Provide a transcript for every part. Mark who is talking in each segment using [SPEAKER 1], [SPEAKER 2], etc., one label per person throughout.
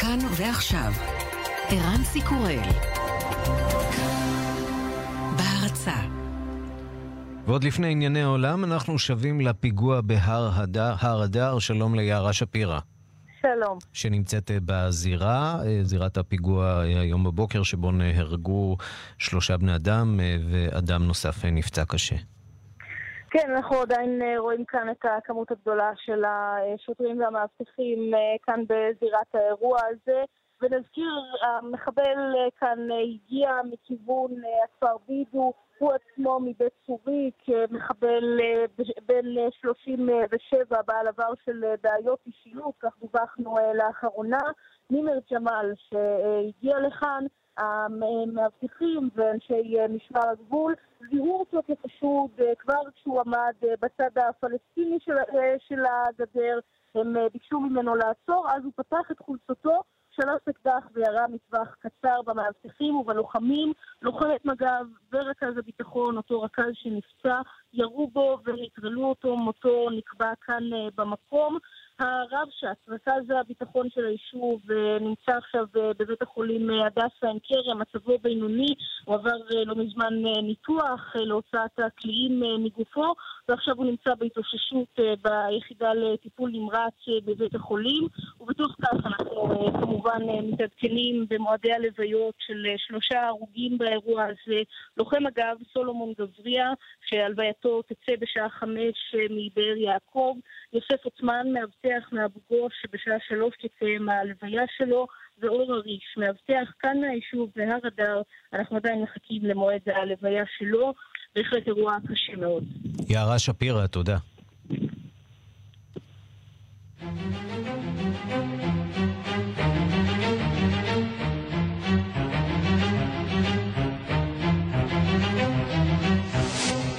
[SPEAKER 1] כאן ועכשיו, ערן סיקורל. בהרצה
[SPEAKER 2] ועוד לפני ענייני העולם, אנחנו שבים לפיגוע בהר הדר, הר הדר. שלום ליערה שפירא.
[SPEAKER 3] שלום.
[SPEAKER 2] שנמצאת בזירה, זירת הפיגוע היום בבוקר, שבו נהרגו שלושה בני אדם ואדם נוסף נפצע קשה.
[SPEAKER 3] כן, אנחנו עדיין רואים כאן את הכמות הגדולה של השוטרים והמאבטחים כאן בזירת האירוע הזה. ונזכיר, המחבל כאן הגיע מכיוון הכפר בידו, הוא עצמו מבית צוריק, מחבל בן 37, בעל עבר של בעיות אישיות, כך דווחנו לאחרונה. נימר ג'מאל שהגיע לכאן, המאבטחים ואנשי משמר הגבול זיהו אותו כחשוד כבר כשהוא עמד בצד הפלסטיני של, של הגדר, הם ביקשו ממנו לעצור, אז הוא פתח את חולצתו שלוש אקדח וירה מטווח קצר במאבטחים ובלוחמים. לוחמת מג"ב ורכז הביטחון, אותו רכז שנפצע, ירו בו והטרלו אותו, מותו נקבע כאן במקום. הרב ש"ס, רכז הביטחון של היישוב, נמצא עכשיו בבית החולים הדסה עין כרם, מצבו בינוני, הוא עבר לא מזמן ניתוח להוצאת הקליעים מגופו, ועכשיו הוא נמצא בהתאוששות ביחידה לטיפול נמרץ בבית החולים, ובתוך כך אנחנו כמובן מתעדכנים במועדי הלוויות של שלושה הרוגים באירוע הזה, לוחם אגב סולומון גבריה, שהלווייתו תצא בשעה חמש מבאר יעקב, יוסף עוצמן, מאבטח מאבו גוש, שבשעה שלוש תתקיים ההלוויה שלו, ואור הריש, מאבטח כאן מהיישוב בהר אדר, אנחנו עדיין מחכים למועד ההלוויה שלו, בהחלט אירוע קשה מאוד.
[SPEAKER 2] יערה שפירא, תודה.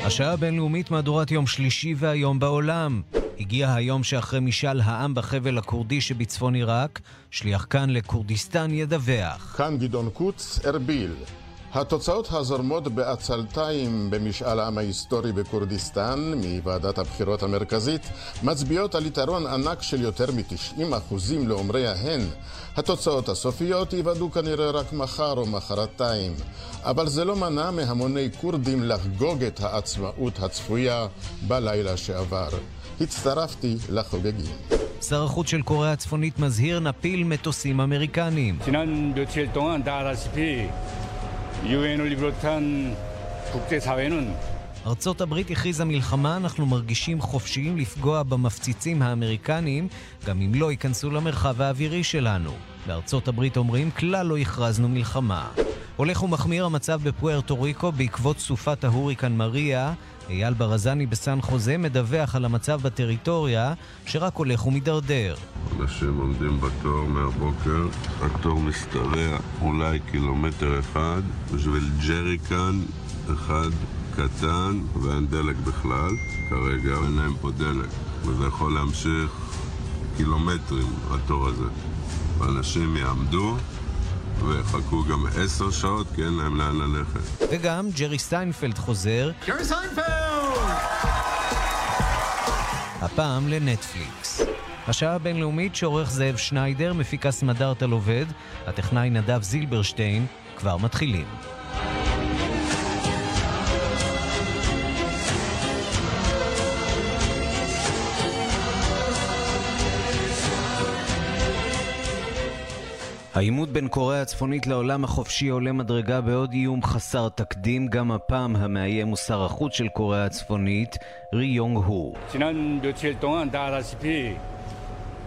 [SPEAKER 2] השעה הבינלאומית מהדורת יום שלישי והיום בעולם. הגיע היום שאחרי משאל העם בחבל הכורדי שבצפון עיראק, שליח כאן לכורדיסטן ידווח.
[SPEAKER 4] כאן גדעון קוץ, ארביל. התוצאות הזורמות בעצלתיים במשאל העם ההיסטורי בכורדיסטן מוועדת הבחירות המרכזית מצביעות על יתרון ענק של יותר מ-90% לאומרי ההן. התוצאות הסופיות ייוודעו כנראה רק מחר או מחרתיים, אבל זה לא מנע מהמוני כורדים לחגוג את העצמאות הצפויה בלילה שעבר. הצטרפתי לחוגגים.
[SPEAKER 2] שר החוץ של קוריאה הצפונית מזהיר נפיל מטוסים אמריקניים.
[SPEAKER 5] 지난 며칠 동안 다 알다시피 유엔을 비롯한 국제사회는
[SPEAKER 2] ארצות הברית הכריזה מלחמה, אנחנו מרגישים חופשיים לפגוע במפציצים האמריקניים, גם אם לא ייכנסו למרחב האווירי שלנו. בארצות הברית אומרים, כלל לא הכרזנו מלחמה. הולך ומחמיר המצב בפוארטו ריקו בעקבות סופת ההוריקן מריה. אייל ברזני בסן חואן מדווח על המצב בטריטוריה, שרק הולך ומידרדר.
[SPEAKER 6] אנשים עומדים בתור מהבוקר, התור משתרע אולי קילומטר אחד בשביל ג'ריקן אחד קטן ואין דלק בכלל. כרגע אין להם פה דלק, וזה יכול להמשיך קילומטרים, התור הזה. ואנשים יעמדו ויחכו גם עשר שעות כי אין להם לאן ללכת.
[SPEAKER 2] וגם ג'רי סיינפלד חוזר.
[SPEAKER 7] ג'רי סיינפלד!
[SPEAKER 2] הפעם לנטפליקס. השעה הבינלאומית שעורך זאב שניידר, מפיקה סמדר טל עובד, הטכנאי נדב זילברשטיין, כבר מתחילים. העימות בין קוריאה הצפונית לעולם החופשי עולה מדרגה בעוד איום חסר תקדים, גם הפעם המאיים הוא שר החוץ של קוריאה הצפונית, רי יונג הו.
[SPEAKER 5] 지난 며칠 동안 다 알다시피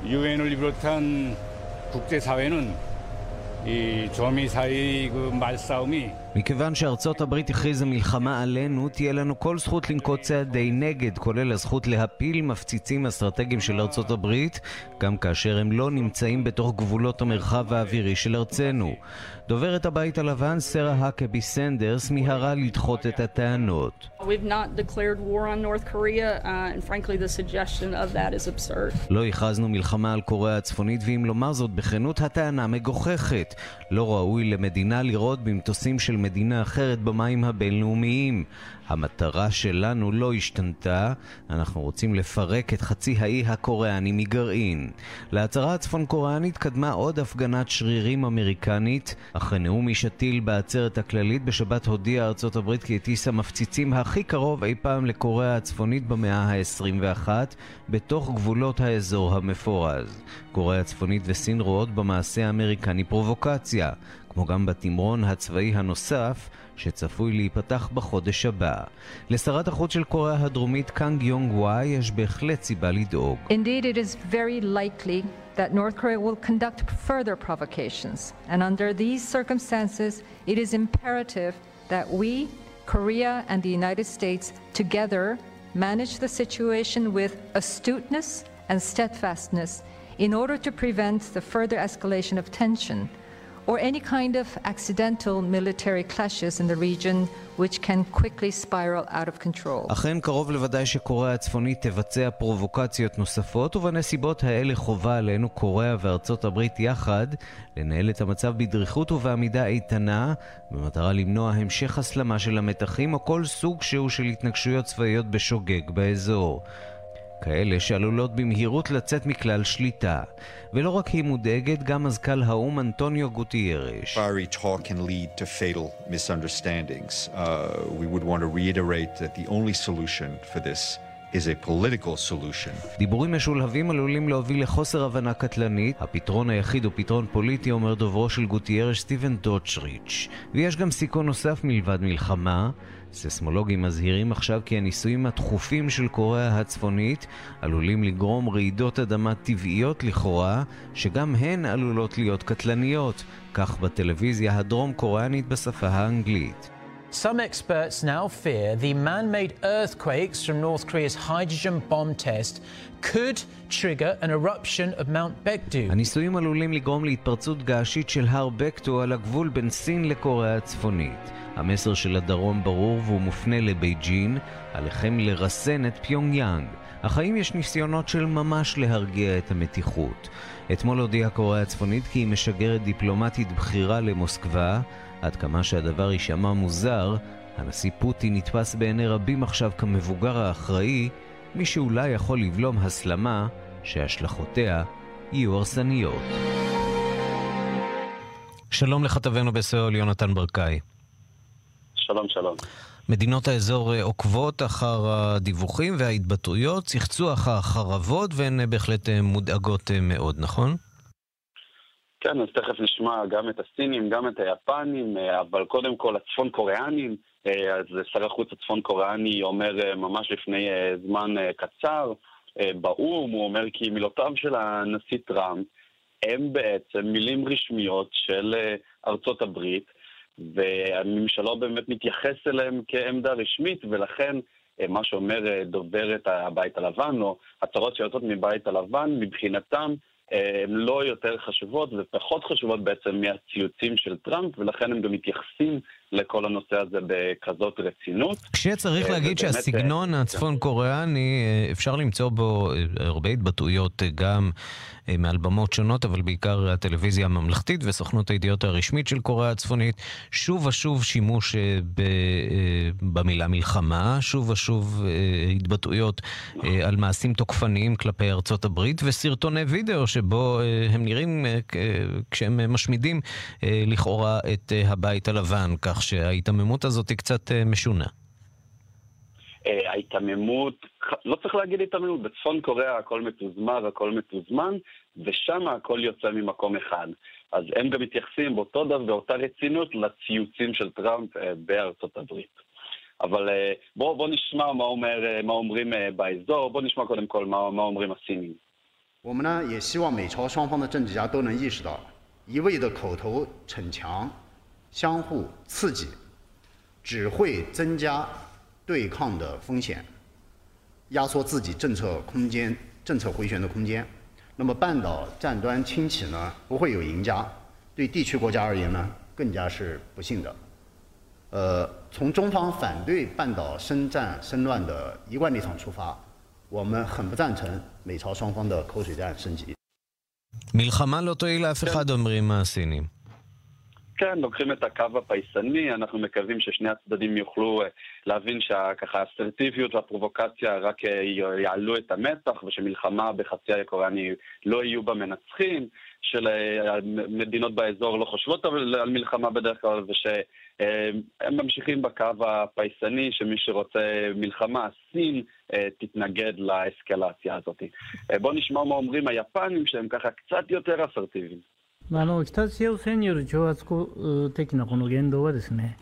[SPEAKER 5] 유엔을 비롯한 국제사회는 이 조미 사이 그 말싸움이
[SPEAKER 2] מכיוון שארצות הברית הכריזה מלחמה עלינו, תהיה לנו כל זכות לנקוט צעדי נגד, כולל הזכות להפיל מפציצים אסטרטגיים של ארצות הברית, גם כאשר הם לא נמצאים בתוך גבולות המרחב האווירי של ארצנו. דוברת הבית הלבן, סרה האקבי סנדרס, מיהרה לדחות את הטענות.
[SPEAKER 8] Uh.
[SPEAKER 2] לא הכרזנו מלחמה על קוריאה הצפונית, ואם לומר זאת בכנות, הטענה מגוחכת. לא ראוי למדינה לראות במטוסים של מדינה אחרת במים הבינלאומיים. המטרה שלנו לא השתנתה, אנחנו רוצים לפרק את חצי האי הקוריאני מגרעין. להצהרה הצפון קוריאנית קדמה עוד הפגנת שרירים אמריקנית, אחרי נאום איש הטיל בעצרת הכללית בשבת הודיעה ארצות הברית כי הטיסה מפציצים הכי קרוב אי פעם לקוריאה הצפונית במאה ה-21, בתוך גבולות האזור המפורז. קוריאה הצפונית וסין רואות במעשה האמריקני פרובוקציה, כמו גם בתמרון הצבאי הנוסף, שצפוי להיפתח בחודש הבא. לשרת החוץ של קוריאה הדרומית קאנג יונג וואי יש בהחלט סיבה לדאוג.
[SPEAKER 7] Indeed, it is very likely that North Korea will conduct further provocations. And under these circumstances, it is imperative that we, Korea and the United States, together manage the situation with astuteness and steadfastness in order to prevent the further escalation of tension Or any kind of accidental military clashes in the region which can quickly spiral out of control.
[SPEAKER 2] אכן קרוב לוודאי שקוריאה הצפונית תבצע פרובוקציות נוספות, ובנסיבות האלה חובה עלינו, קוריאה וארצות הברית יחד, לנהל את המצב בדריכות ובעמידה איתנה, במטרה למנוע המשך הסלמה של המתחים או כל סוג שהוא של התנגשויות צבאיות בשוגג באזור. כאלה שעלולות במהירות לצאת מכלל שליטה. ולא רק היא מודאגת, גם מזכ"ל האו"ם אנטוניו גוטיירש.
[SPEAKER 9] Fiery talk can lead to fatal misunderstandings. Uh, we would want to reiterate that the only solution for this is a political solution.
[SPEAKER 2] דיבורים משולהבים עלולים להוביל לחוסר הבנה קטלנית. הפתרון היחיד הוא פתרון פוליטי, אומר דוברו של גוטיירש סטיבן דוצ'ריץ'. ויש גם סיכון נוסף מלבד מלחמה. ססמולוגים מזהירים עכשיו כי הניסויים התכופים של קוריאה הצפונית עלולים לגרום רעידות אדמה טבעיות לכאורה, שגם הן עלולות להיות קטלניות, כך בטלוויזיה הדרום קוריאנית בשפה האנגלית.
[SPEAKER 10] Some experts now fear the man made earthquakes from North Korea's hydrogen bomb test could trigger an eruption of Mount Baekdu.
[SPEAKER 2] הניסויים עלולים לגרום להתפרצות געשית של הר בקטו על הגבול בין סין לקוריאה הצפונית. המסר של הדרום ברור והוא מופנה לבייג'ין, עליכם לרסן את פיונג יאנג. אך האם יש ניסיונות של ממש להרגיע את המתיחות? אתמול הודיעה קוריאה הצפונית כי היא משגרת דיפלומטית בכירה למוסקבה, עד כמה שהדבר יישמע מוזר, הנשיא פוטין נתפס בעיני רבים עכשיו כמבוגר האחראי, מי שאולי יכול לבלום הסלמה שהשלכותיה יהיו הרסניות. שלום לכתבנו בסאול, יונתן ברקאי.
[SPEAKER 11] שלום, שלום.
[SPEAKER 2] מדינות האזור עוקבות אחר הדיווחים וההתבטאויות, צחצו אחר חרבות והן בהחלט מודאגות מאוד, נכון?
[SPEAKER 11] כן, אז תכף נשמע גם את הסינים, גם את היפנים, אבל קודם כל הצפון קוריאנים. אז שר החוץ הצפון קוריאני אומר ממש לפני זמן קצר באו"ם, הוא אומר כי מילותיו של הנשיא טראמפ הם בעצם מילים רשמיות של ארצות הברית. והממשלה באמת מתייחס אליהם כעמדה רשמית, ולכן מה שאומר דוברת הבית הלבן, או הצהרות שיוצאות מבית הלבן, מבחינתם הן לא יותר חשובות ופחות חשובות בעצם מהציוצים של טראמפ, ולכן הם גם מתייחסים לכל הנושא הזה בכזאת רצינות.
[SPEAKER 2] כשצריך להגיד שהסגנון הצפון קוריאני, אפשר למצוא בו הרבה התבטאויות גם מעל במות שונות, אבל בעיקר הטלוויזיה הממלכתית וסוכנות הידיעות הרשמית של קוריאה הצפונית, שוב ושוב שימוש במילה מלחמה, שוב ושוב התבטאויות על מעשים תוקפניים כלפי ארצות הברית, וסרטוני וידאו שבו הם נראים כשהם משמידים לכאורה את הבית הלבן, כך שההיתממות הזאת היא קצת משונה.
[SPEAKER 11] ההיתממות, לא צריך להגיד היתממות, בצפון קוריאה הכל מתוזמר, הכל מתוזמן, ושם הכל יוצא ממקום אחד. אז הם גם מתייחסים באותו דבר, באותה רצינות לציוצים של טראמפ בארצות הברית. אבל בואו בוא נשמע מה, אומר, מה אומרים באזור, בואו נשמע קודם כל מה, מה אומרים הסינים.
[SPEAKER 12] 我们呢也希望美朝双方的政治家都能意识到，一味的口头逞强、相互刺激，只会增加对抗的风险，压缩自己政策空间、政策回旋的空间。那么半岛战端轻启呢，不会有赢家，对地区国家而言呢，更加是不幸的。呃，从中方反对半岛生战生乱的一贯立场出发，我们很不赞成美朝双方的口水战升级。
[SPEAKER 2] מלחמה לא תועיל לאף אחד, אומרים הסינים.
[SPEAKER 11] כן, לוקחים את הקו הפייסני, אנחנו מקווים ששני הצדדים יוכלו אה, להבין שככה האסרטיביות והפרובוקציה רק אה, יעלו את המתח ושמלחמה בחצי האי קוריאני לא יהיו בה מנצחים, שמדינות באזור לא חושבות על מלחמה בדרך כלל ושהם ממשיכים בקו הפייסני שמי שרוצה מלחמה, סין תתנגד לאסקלציה הזאת. בואו נשמע מה אומרים היפנים שהם ככה קצת יותר אסרטיביים.
[SPEAKER 13] あの北朝鮮による挑発的なこの言動はですね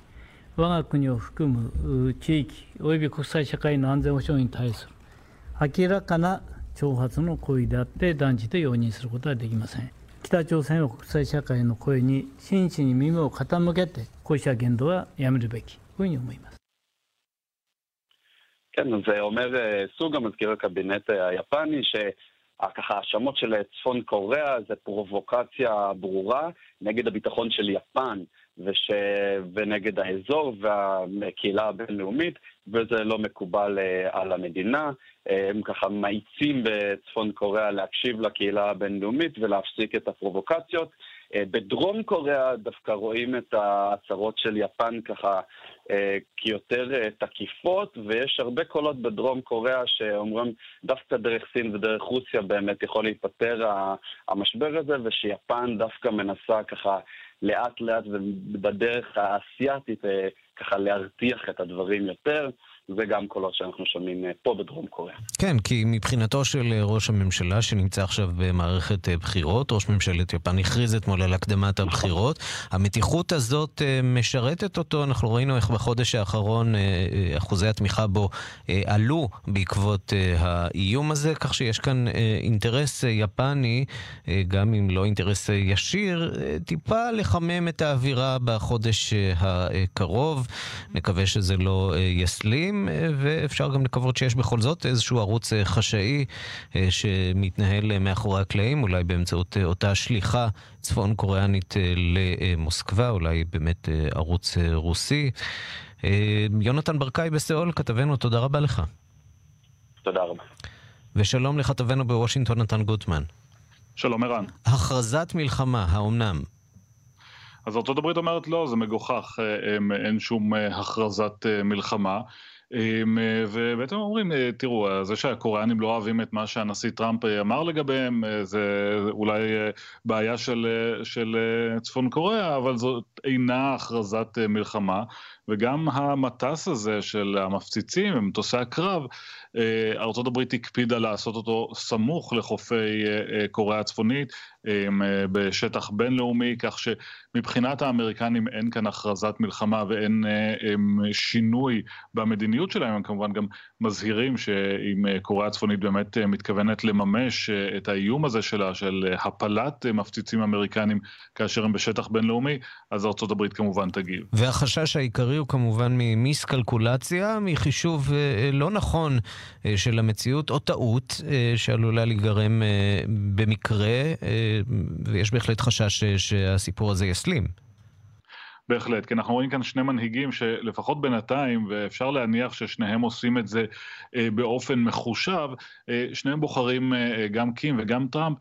[SPEAKER 13] 我が国を含む地域および国際社会の安全保障に対する明らかな挑発の行為であって断じて容認することはできません北朝鮮は国際社会の声に真摯に耳を傾けてこうした言動はやめるべきというふうに思います
[SPEAKER 11] כן, זה אומר סוג המזכיר הקבינט היפני ש... ככה האשמות של צפון קוריאה זה פרובוקציה ברורה נגד הביטחון של יפן וש... ונגד האזור והקהילה הבינלאומית, וזה לא מקובל uh, על המדינה. הם ככה מאיצים בצפון קוריאה להקשיב לקהילה הבינלאומית ולהפסיק את הפרובוקציות. אה, בדרום קוריאה דווקא רואים את ההצהרות של יפן ככה אה, כיותר אה, תקיפות, ויש הרבה קולות בדרום קוריאה שאומרים דווקא דרך סין ודרך רוסיה באמת יכול להיפתר המשבר הזה, ושיפן דווקא מנסה ככה לאט לאט ובדרך האסייתית ככה להרתיח את הדברים יותר. זה גם קולות שאנחנו שומעים אה, פה בדרום קוריאה.
[SPEAKER 2] כן, כי מבחינתו של אה, ראש הממשלה, שנמצא עכשיו במערכת אה, בחירות, ראש ממשלת יפן הכריז אתמול על הקדמת. הבחירות, המתיחות הזאת משרתת אותו, אנחנו ראינו איך בחודש האחרון אחוזי התמיכה בו עלו בעקבות האיום הזה, כך שיש כאן אינטרס יפני, גם אם לא אינטרס ישיר, טיפה לחמם את האווירה בחודש הקרוב. נקווה שזה לא יסלים. ואפשר גם לקוות שיש בכל זאת איזשהו ערוץ אה, חשאי אה, שמתנהל אה, מאחורי הקלעים, אולי באמצעות אותה שליחה צפון קוריאנית למוסקבה, אולי באמת ערוץ רוסי. יונתן ברקאי בסיאול, כתבנו, תודה רבה לך.
[SPEAKER 11] תודה רבה.
[SPEAKER 2] ושלום לכתבנו בוושינגטון, נתן גוטמן.
[SPEAKER 14] שלום ערן.
[SPEAKER 2] הכרזת מלחמה, האומנם?
[SPEAKER 14] אז ארה"ב אומרת לא, זה מגוחך, אין שום הכרזת מלחמה. אמ, ובעצם אומרים, אה, תראו, זה שהקוריאנים לא אוהבים את מה שהנשיא טראמפ אה, אמר לגביהם, אה, זה אולי בעיה של, של צפון קוריאה, אבל זאת אינה הכרזת מלחמה. וגם המטס הזה של המפציצים, מטוסי הקרב, ארה"ב הקפידה לעשות אותו סמוך לחופי קוריאה הצפונית, בשטח בינלאומי, כך שמבחינת האמריקנים אין כאן הכרזת מלחמה ואין שינוי במדיניות שלהם, הם כמובן גם מזהירים שאם קוריאה הצפונית באמת מתכוונת לממש את האיום הזה שלה, של הפלת מפציצים אמריקנים כאשר הם בשטח בינלאומי, אז ארה"ב כמובן תגיב.
[SPEAKER 2] והחשש העיקרי הוא כמובן ממיסקלקולציה, מחישוב לא נכון של המציאות, או טעות שעלולה להיגרם במקרה. ויש בהחלט חשש שהסיפור הזה יסלים.
[SPEAKER 14] בהחלט, כי אנחנו רואים כאן שני מנהיגים שלפחות בינתיים, ואפשר להניח ששניהם עושים את זה אה, באופן מחושב, אה, שניהם בוחרים, אה, גם קים וגם טראמפ,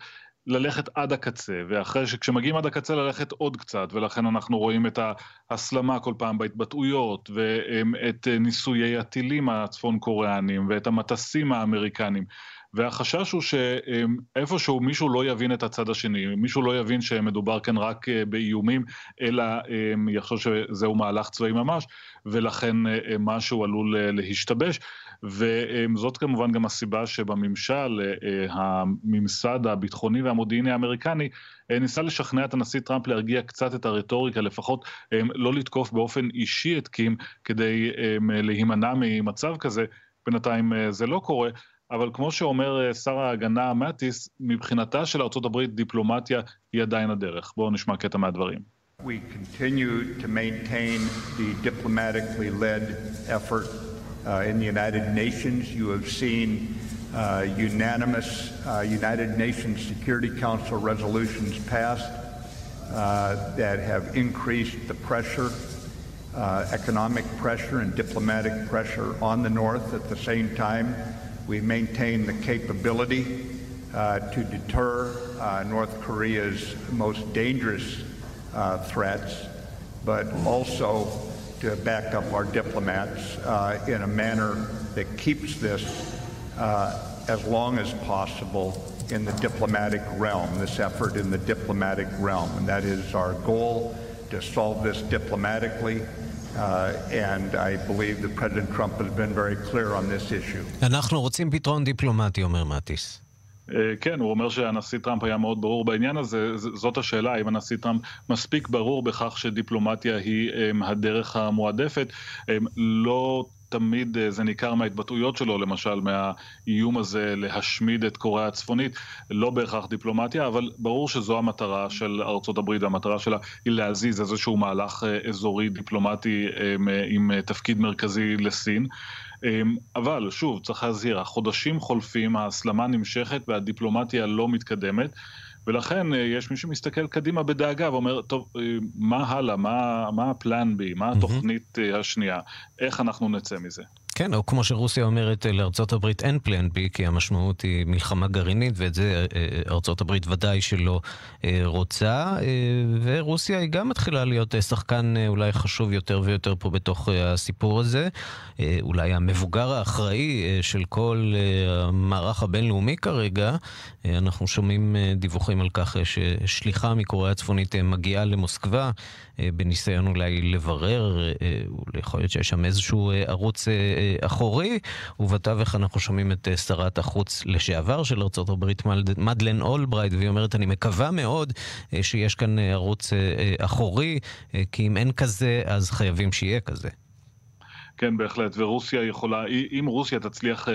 [SPEAKER 14] ללכת עד הקצה, ואחרי שכשמגיעים עד הקצה ללכת עוד קצת, ולכן אנחנו רואים את ההסלמה כל פעם בהתבטאויות, ואת ניסויי הטילים הצפון קוריאנים, ואת המטסים האמריקנים. והחשש הוא שאיפשהו מישהו לא יבין את הצד השני, מישהו לא יבין שמדובר כאן רק אה, באיומים, אלא יחשוב שזהו מהלך צבאי ממש, ולכן אה, משהו עלול אה, להשתבש. וזאת כמובן גם הסיבה שבממשל, הממסד הביטחוני והמודיעיני האמריקני ניסה לשכנע את הנשיא טראמפ להרגיע קצת את הרטוריקה, לפחות לא לתקוף באופן אישי את קים כדי להימנע ממצב כזה. בינתיים זה לא קורה, אבל כמו שאומר שר ההגנה מטיס, מבחינתה של ארה"ב דיפלומטיה היא עדיין הדרך. בואו נשמע קטע מהדברים. We continue to maintain the diplomatically led effort uh, in the United Nations. You have seen uh, unanimous uh, United Nations Security Council resolutions passed uh, that have increased the pressure, uh, economic pressure and diplomatic pressure on the North at the same time. We maintain the capability uh, to deter uh, North Korea's most dangerous uh, threats
[SPEAKER 15] but also to back up our diplomats uh, in a manner that keeps this uh, as long as possible in the diplomatic realm, this effort in the diplomatic realm. And that is our goal to solve this diplomatically. Uh, and I believe that President Trump has been very clear on this issue.
[SPEAKER 2] אנחנו רוצים פתרון דיפלומטי, אומר מטיס.
[SPEAKER 14] כן, הוא אומר שהנשיא טראמפ היה מאוד ברור בעניין הזה, זאת השאלה, האם הנשיא טראמפ מספיק ברור בכך שדיפלומטיה היא הדרך המועדפת. לא תמיד זה ניכר מההתבטאויות שלו, למשל מהאיום הזה להשמיד את קוריאה הצפונית, לא בהכרח דיפלומטיה, אבל ברור שזו המטרה של ארצות הברית, והמטרה שלה היא להזיז איזשהו מהלך אזורי דיפלומטי עם תפקיד מרכזי לסין. אבל שוב, צריך להזהיר, החודשים חולפים, ההסלמה נמשכת והדיפלומטיה לא מתקדמת. ולכן יש מי שמסתכל קדימה בדאגה ואומר, טוב, מה הלאה, מה, מה הפלן בי, מה התוכנית השנייה, איך אנחנו נצא מזה?
[SPEAKER 2] כן, או כמו שרוסיה אומרת, לארצות הברית אין פלן בי, כי המשמעות היא מלחמה גרעינית, ואת זה ארצות הברית ודאי שלא רוצה. ורוסיה היא גם מתחילה להיות שחקן אולי חשוב יותר ויותר פה בתוך הסיפור הזה. אולי המבוגר האחראי של כל המערך הבינלאומי כרגע. אנחנו שומעים דיווחים על כך ששליחה מקוריאה הצפונית מגיעה למוסקבה. בניסיון אולי לברר, יכול להיות שיש שם איזשהו ערוץ אחורי, ובתווך אנחנו שומעים את שרת החוץ לשעבר של ארה"ב, מדלן אולברייט, והיא אומרת, אני מקווה מאוד שיש כאן ערוץ אחורי, כי אם אין כזה, אז חייבים שיהיה כזה.
[SPEAKER 14] כן, בהחלט, ורוסיה יכולה, אם רוסיה תצליח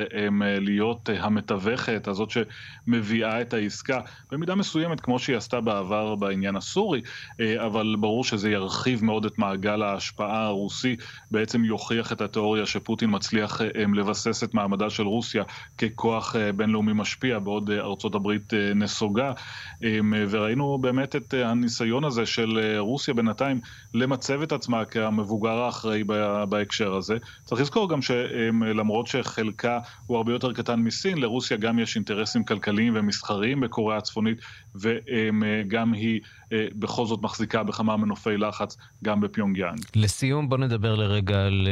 [SPEAKER 14] להיות המתווכת, הזאת שמביאה את העסקה, במידה מסוימת, כמו שהיא עשתה בעבר בעניין הסורי, אבל ברור שזה ירחיב מאוד את מעגל ההשפעה הרוסי, בעצם יוכיח את התיאוריה שפוטין מצליח לבסס את מעמדה של רוסיה ככוח בינלאומי משפיע, בעוד ארצות הברית נסוגה, וראינו באמת את הניסיון הזה של רוסיה בינתיים למצב את עצמה כמבוגר האחראי בהקשר הזה. צריך לזכור גם שלמרות שחלקה הוא הרבה יותר קטן מסין, לרוסיה גם יש אינטרסים כלכליים ומסחריים בקוריאה הצפונית, וגם היא בכל זאת מחזיקה בכמה מנופי לחץ גם בפיונג יאנג.
[SPEAKER 2] לסיום בוא נדבר לרגע על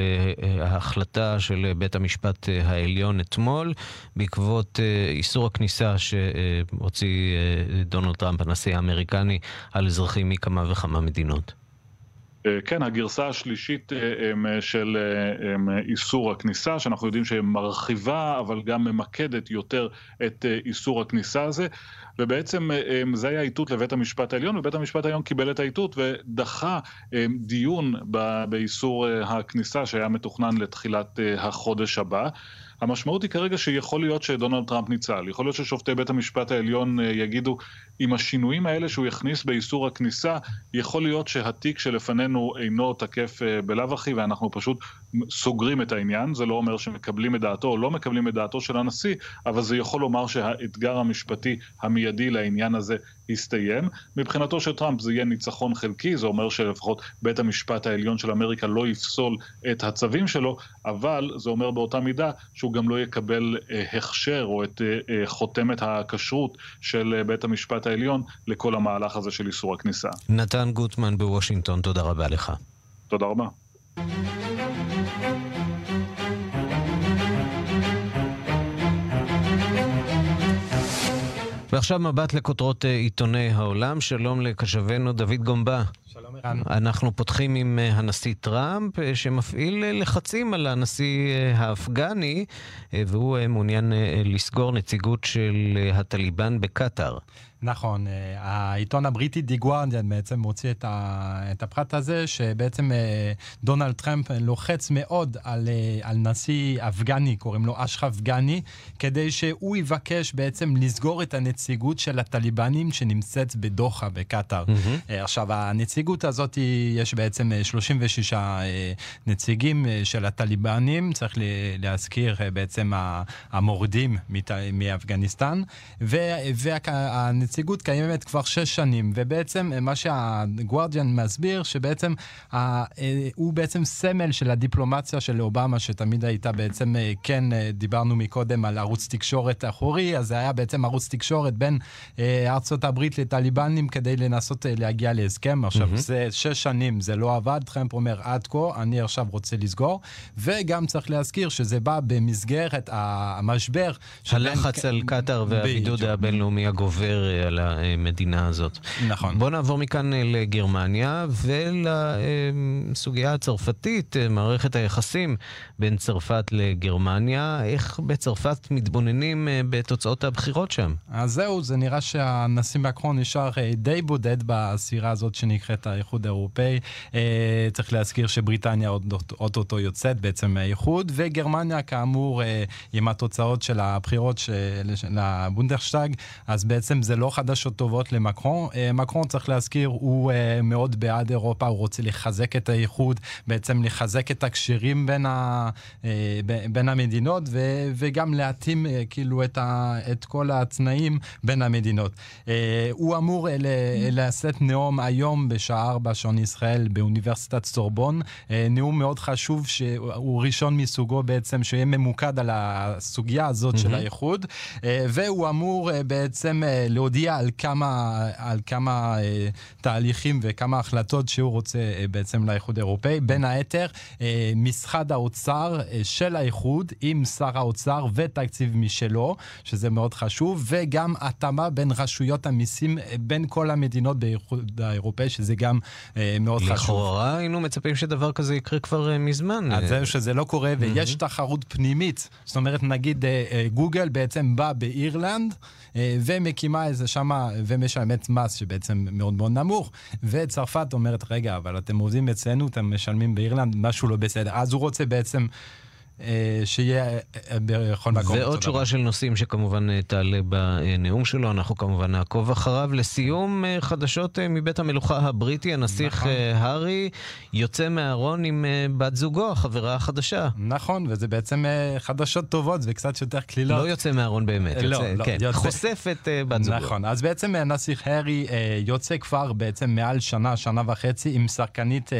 [SPEAKER 2] ההחלטה של בית המשפט העליון אתמול, בעקבות איסור הכניסה שהוציא דונלד טראמפ, הנשיא האמריקני, על אזרחים מכמה וכמה מדינות.
[SPEAKER 14] כן, הגרסה השלישית של איסור הכניסה, שאנחנו יודעים שהיא מרחיבה, אבל גם ממקדת יותר את איסור הכניסה הזה, ובעצם זה היה איתות לבית המשפט העליון, ובית המשפט העליון קיבל את האיתות ודחה דיון באיסור הכניסה שהיה מתוכנן לתחילת החודש הבא. המשמעות היא כרגע שיכול להיות שדונלד טראמפ ניצל, יכול להיות ששופטי בית המשפט העליון יגידו, עם השינויים האלה שהוא יכניס באיסור הכניסה, יכול להיות שהתיק שלפנינו אינו תקף בלאו הכי ואנחנו פשוט סוגרים את העניין, זה לא אומר שמקבלים את דעתו או לא מקבלים את דעתו של הנשיא, אבל זה יכול לומר שהאתגר המשפטי המיידי לעניין הזה הסתיים. מבחינתו של טראמפ זה יהיה ניצחון חלקי, זה אומר שלפחות בית המשפט העליון של אמריקה לא יפסול את הצווים שלו, אבל זה אומר באותה מידה שהוא גם לא יקבל הכשר או את חותמת הכשרות של בית המשפט העליון לכל המהלך הזה של איסור הכניסה.
[SPEAKER 2] נתן גוטמן בוושינגטון, תודה רבה לך.
[SPEAKER 14] תודה רבה.
[SPEAKER 2] ועכשיו מבט לכותרות עיתוני העולם. שלום לקשבנו דוד גומבה.
[SPEAKER 16] שלום ערן.
[SPEAKER 2] אנחנו פותחים עם הנשיא טראמפ, שמפעיל לחצים על הנשיא האפגני, והוא מעוניין לסגור נציגות של הטליבן בקטאר.
[SPEAKER 16] נכון, העיתון הבריטי די גוורדיאן בעצם מוציא את, ה, את הפרט הזה, שבעצם דונלד טראמפ לוחץ מאוד על, על נשיא אפגני, קוראים לו אשרף גני, כדי שהוא יבקש בעצם לסגור את הנציגות של הטליבנים שנמצאת בדוחה, בקטאר. Mm-hmm. עכשיו, הנציגות הזאת, יש בעצם 36 נציגים של הטליבנים, צריך להזכיר בעצם המורדים מאפגניסטן, והנציגות הנציגות קיימת כבר שש שנים, ובעצם מה שהגוורדיאן מסביר, שבעצם הוא בעצם סמל של הדיפלומטיה של אובמה, שתמיד הייתה בעצם, כן, דיברנו מקודם על ערוץ תקשורת אחורי, אז זה היה בעצם ערוץ תקשורת בין ארצות הברית לטליבנים כדי לנסות להגיע להסכם. עכשיו, mm-hmm. זה שש שנים, זה לא עבד, טראמפ אומר עד כה, אני עכשיו רוצה לסגור, וגם צריך להזכיר שזה בא במסגרת המשבר.
[SPEAKER 2] הלחץ על קטאר והבידוד הבינלאומי הגובר אה, על המדינה הזאת.
[SPEAKER 16] נכון.
[SPEAKER 2] בואו נעבור מכאן אה, לגרמניה ולסוגיה הצרפתית, אה, מערכת היחסים בין צרפת לגרמניה. איך בצרפת מתבוננים בתוצאות הבחירות שם?
[SPEAKER 16] אז זהו, זה נראה שהנשיא מקרון נשאר די בודד בסירה הזאת שנקראת האיחוד האירופאי. צריך להזכיר שבריטניה אוטוטו יוצאת בעצם מהאיחוד, וגרמניה כאמור עם התוצאות של הבחירות לבונדרשטאג, אז בעצם זה לא חדשות טובות למקרון. אה, מקרון, צריך להזכיר, הוא אה, מאוד בעד אירופה, הוא רוצה לחזק את האיחוד, בעצם לחזק את הקשרים בין, ה, אה, בין המדינות, ו, וגם להתאים כאילו את, ה, את כל התנאים בין המדינות. הוא אמור לשאת נאום היום בשעה 4 שעון ישראל באוניברסיטת סורבון, נאום מאוד חשוב שהוא ראשון מסוגו בעצם, שיהיה ממוקד על הסוגיה הזאת mm-hmm. של האיחוד, והוא אמור בעצם להודיע על כמה, על כמה אה, תהליכים וכמה החלטות שהוא רוצה אה, בעצם לאיחוד האירופאי. בין היתר, אה, משרד האוצר אה, של האיחוד עם שר האוצר ותקציב משלו, שזה מאוד חשוב, וגם התאמה בין רשויות המיסים אה, בין כל המדינות באיחוד האירופאי, שזה גם אה, מאוד
[SPEAKER 2] לכאורה
[SPEAKER 16] חשוב.
[SPEAKER 2] לכאורה היינו מצפים שדבר כזה יקרה כבר אה, מזמן.
[SPEAKER 16] אז זהו שזה לא קורה, ויש תחרות פנימית. זאת אומרת, נגיד אה, אה, גוגל בעצם בא באירלנד, אה, ומקימה איזה שמה, ומשלמת מס שבעצם מאוד מאוד נמוך, וצרפת אומרת, רגע, אבל אתם עובדים אצלנו, אתם משלמים באירלנד, משהו לא בסדר. אז הוא רוצה בעצם... אה, שיהיה אה, בכל מקום.
[SPEAKER 2] ועוד שורה של נושאים שכמובן אה, תעלה בנאום שלו, אנחנו כמובן נעקוב אחריו. לסיום, חדשות מבית המלוכה הבריטי, הנסיך נכון. הארי יוצא מהארון עם בת זוגו, החברה החדשה.
[SPEAKER 16] נכון, וזה בעצם חדשות טובות וקצת יותר קלילות.
[SPEAKER 2] לא יוצא מהארון באמת,
[SPEAKER 16] לא,
[SPEAKER 2] יוצא,
[SPEAKER 16] לא,
[SPEAKER 2] כן,
[SPEAKER 16] יוצא...
[SPEAKER 2] חושף את בת זוגו.
[SPEAKER 16] נכון, אז בעצם הנסיך הארי יוצא כבר בעצם מעל שנה, שנה וחצי, עם שחקנית